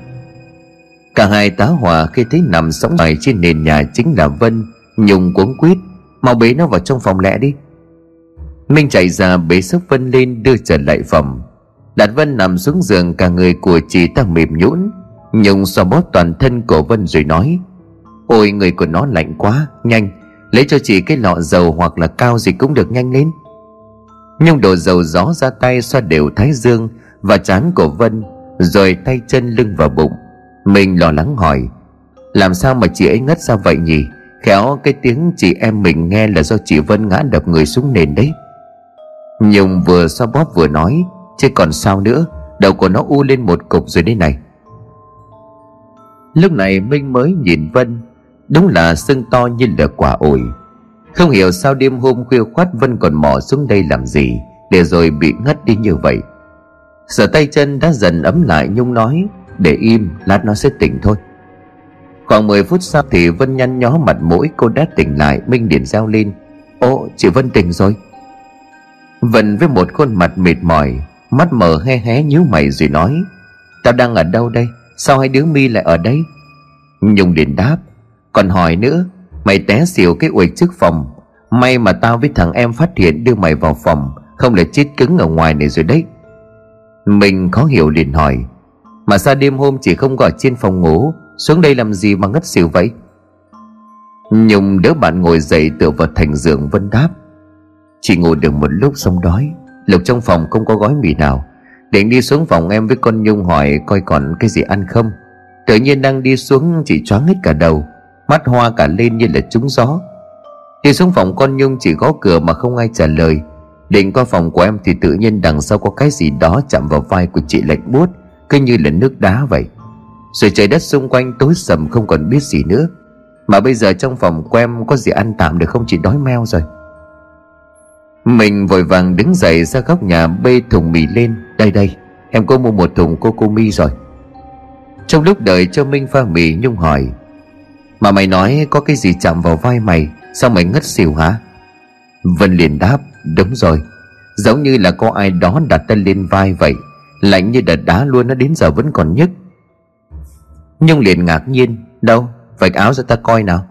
Cả hai tá hỏa khi thấy nằm sóng ngoài trên nền nhà chính là Vân, Nhung cuống quýt, Mau bế nó vào trong phòng lẹ đi. Minh chạy ra bế sức Vân lên, đưa trở lại phòng. Đạt Vân nằm xuống giường, cả người của chị ta mềm nhũn. Nhung xoa bóp toàn thân của Vân rồi nói, Ôi, người của nó lạnh quá, Nhanh, Lấy cho chị cái lọ dầu hoặc là cao gì cũng được nhanh lên. Nhung đổ dầu gió ra tay xoa đều thái dương Và chán của Vân, Rồi tay chân lưng vào bụng. Mình lo lắng hỏi, Làm sao mà chị ấy ngất ra vậy nhỉ? Khéo cái tiếng chị em mình nghe là do chị Vân ngã đập người xuống nền đấy. Nhung vừa xoa bóp vừa nói, Chứ còn sao nữa, Đầu của nó u lên một cục rồi đây này. Lúc này Minh mới nhìn Vân, Đúng là sưng to như là quả ổi. Không hiểu sao đêm hôm khuya khoát Vân còn mò xuống đây làm gì, Để rồi bị ngất đi như vậy. Sợ tay chân đã dần ấm lại Nhung nói, Để im, lát nó sẽ tỉnh thôi. Khoảng 10 phút sau thì Vân nhăn nhó mặt mũi, cô đã tỉnh lại, Minh điển reo lên Ồ chị Vân tỉnh rồi. Vân với một khuôn mặt mệt mỏi, Mắt mở hé hé nhíu mày rồi nói, Tao đang ở đâu đây? Sao hai đứa mi lại ở đây? Nhung liền đáp, Còn hỏi nữa Mày té xỉu cái uệch trước phòng. May mà tao với thằng em phát hiện đưa mày vào phòng, Không là chết cứng ở ngoài này rồi đấy. Mình khó hiểu liền hỏi, Mà sao đêm hôm chỉ không gọi trên phòng ngủ? Xuống đây làm gì mà ngất xỉu vậy? Nhung đỡ bạn ngồi dậy tựa vào thành giường Vân đáp. Chỉ ngồi được một lúc xong đói. Lục trong phòng không có gói mì nào. Định đi xuống phòng em với con Nhung hỏi Coi còn cái gì ăn không. Tự nhiên đang đi xuống chỉ choáng hết cả đầu. Mắt hoa cả lên như là trúng gió. Đi xuống phòng, con Nhung chỉ gõ cửa mà không ai trả lời. Định qua phòng của em thì tự nhiên đằng sau có cái gì đó chạm vào vai của chị lạnh buốt, Cứ như là nước đá vậy. Rồi trời đất xung quanh tối sầm không còn biết gì nữa. Mà bây giờ trong phòng của em có gì ăn tạm được không chị đói meo rồi. Mình vội vàng đứng dậy ra góc nhà bê thùng mì lên. Đây đây, Em có mua một thùng cô cô mi rồi. Trong lúc đợi cho Minh pha mì, Nhung hỏi mà mày nói có cái gì chạm vào vai mày, Sao mày ngất xỉu hả? Vân liền đáp, Đúng rồi. Giống như là có ai đó đặt tay lên vai vậy, Lạnh như đợt đá luôn, nó đến giờ vẫn còn nhức. Nhung liền ngạc nhiên, Đâu, vạch áo ra ta coi nào.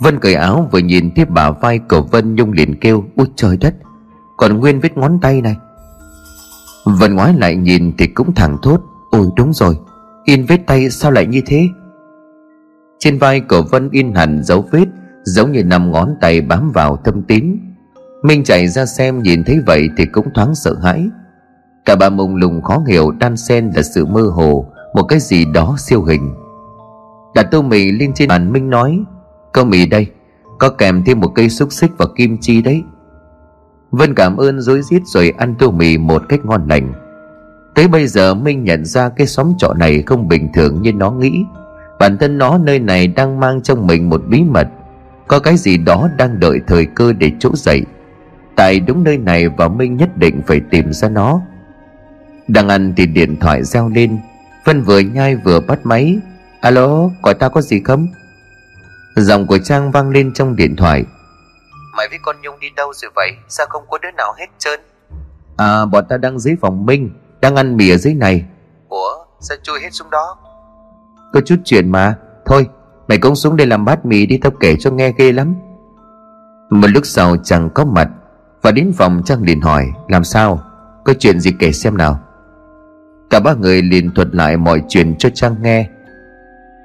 Vân cởi áo vừa nhìn thấy bả vai của Vân, Nhung liền kêu, Ôi trời đất, Còn nguyên vết ngón tay này. Vân ngoái lại nhìn thì cũng thẳng thốt, Ôi, đúng rồi, In vết tay sao lại như thế? Trên vai của Vân in hẳn dấu vết, Giống như năm ngón tay bám vào thâm tín Minh chạy ra xem nhìn thấy vậy thì cũng thoáng sợ hãi. Cả ba mông lùng khó hiểu đan xen là sự mơ hồ, Một cái gì đó siêu hình. Đặt tô mì lên trên bàn Minh nói "Cơm mì đây, Có kèm thêm một cây xúc xích và kim chi đấy. Vân cảm ơn rối rít rồi ăn tô mì một cách ngon lành. Tới bây giờ Minh nhận ra cái xóm trọ này không bình thường như nó nghĩ. Bản thân nó nơi này đang mang trong mình một bí mật. Có cái gì đó đang đợi thời cơ để trỗi dậy. Tại đúng nơi này và Minh nhất định phải tìm ra nó. Đang ăn thì điện thoại reo lên. Vân vừa nhai vừa bắt máy. Alo gọi tao có gì không? Giọng của Trang vang lên trong điện thoại. Mày với con Nhung đi đâu rồi vậy? Sao không có đứa nào hết trơn? À bọn ta đang dưới phòng Minh Đang ăn mì ở dưới này. Ủa sao chui hết xuống đó có chút chuyện mà. Thôi, mày cũng xuống đây làm bát mì đi, Tao kể cho nghe ghê lắm. Một lúc sau chẳng có mặt Và đến phòng Trang liền hỏi, Làm sao? Có chuyện gì kể xem nào? Cả ba người liền thuật lại mọi chuyện cho Trang nghe.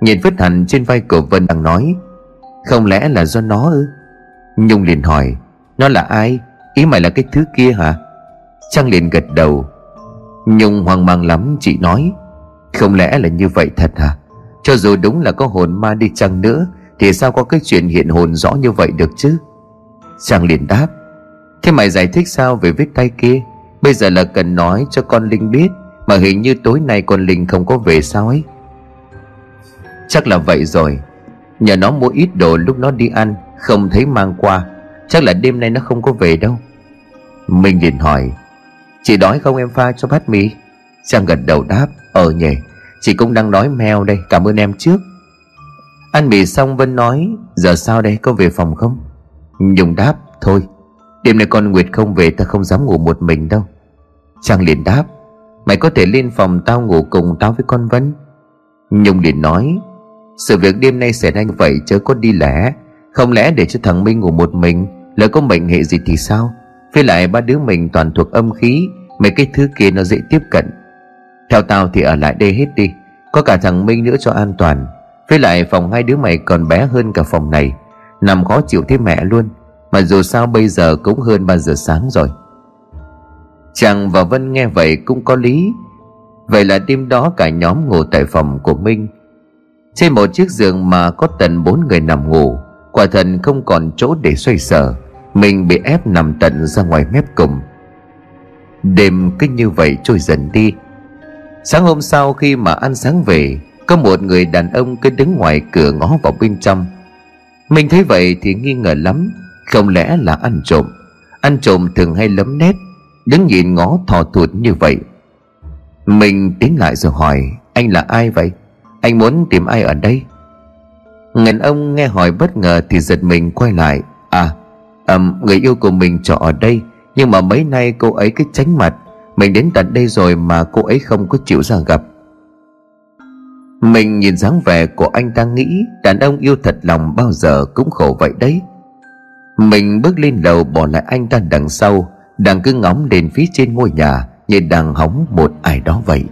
Nhìn vết hẳn trên vai của Vân đang nói, Không lẽ là do nó ư? Nhung liền hỏi, Nó là ai? Ý mày là cái thứ kia hả? Trang liền gật đầu. Nhung hoang mang lắm chị nói, Không lẽ là như vậy thật hả? Cho dù đúng là có hồn ma đi chăng nữa, Thì sao có cái chuyện hiện hồn rõ như vậy được chứ? Chàng liền đáp, Thế mày giải thích sao về vết tay kia? Bây giờ là cần nói cho con Linh biết, Mà hình như tối nay con Linh không có về sao ấy? Chắc là vậy rồi. Nhờ nó mua ít đồ lúc nó đi ăn, Không thấy mang qua, Chắc là đêm nay nó không có về đâu. Minh liền hỏi, Chị đói không em pha cho bát mì? Trang gật đầu đáp Ờ nhỉ. Chị cũng đang đói mèo đây, Cảm ơn em trước. Ăn mì xong Vân nói, Giờ sao đây, có về phòng không? Nhung đáp, Thôi, Đêm nay con Nguyệt không về, ta không dám ngủ một mình đâu. Trang liền đáp, Mày có thể lên phòng tao ngủ cùng tao với con Vân. Nhung liền nói, Sự việc đêm nay xảy ra như vậy, chớ có đi lẻ. Không lẽ để cho thằng Minh ngủ một mình, Lỡ có mệnh hệ gì thì sao? Với lại ba đứa mình toàn thuộc âm khí, Mấy cái thứ kia nó dễ tiếp cận. Theo tao thì ở lại đây hết đi, Có cả thằng Minh nữa cho an toàn. Với lại phòng hai đứa mày còn bé hơn cả phòng này, Nằm khó chịu thế mẹ luôn. Mà dù sao bây giờ cũng hơn 3 giờ sáng rồi. Chàng và Vân nghe vậy cũng có lý. Vậy là đêm đó cả nhóm ngủ tại phòng của Minh. Trên một chiếc giường mà có tận bốn người nằm ngủ, Quả thần không còn chỗ để xoay sở. Mình bị ép nằm tận ra ngoài mép cùng. Đêm cứ như vậy trôi dần đi. Sáng hôm sau khi mà ăn sáng về Có một người đàn ông cứ đứng ngoài cửa ngó vào bên trong. Mình thấy vậy thì nghi ngờ lắm Không lẽ là ăn trộm. Ăn trộm thường hay lấm nét Đứng nhìn ngó thò thụt như vậy. Mình tiến lại rồi hỏi Anh là ai vậy? Anh muốn tìm ai ở đây? Ngân ông nghe hỏi bất ngờ thì giật mình quay lại. À à, Người yêu của mình trọ ở đây Nhưng mà mấy nay cô ấy cứ tránh mặt mình đến tận đây rồi mà cô ấy không có chịu ra gặp. Mình nhìn dáng vẻ của anh ta nghĩ Đàn ông yêu thật lòng bao giờ cũng khổ vậy đấy. Mình bước lên lầu bỏ lại anh ta đằng sau, Đang cứ ngóng đến phía trên ngôi nhà Như đang hóng một ai đó vậy.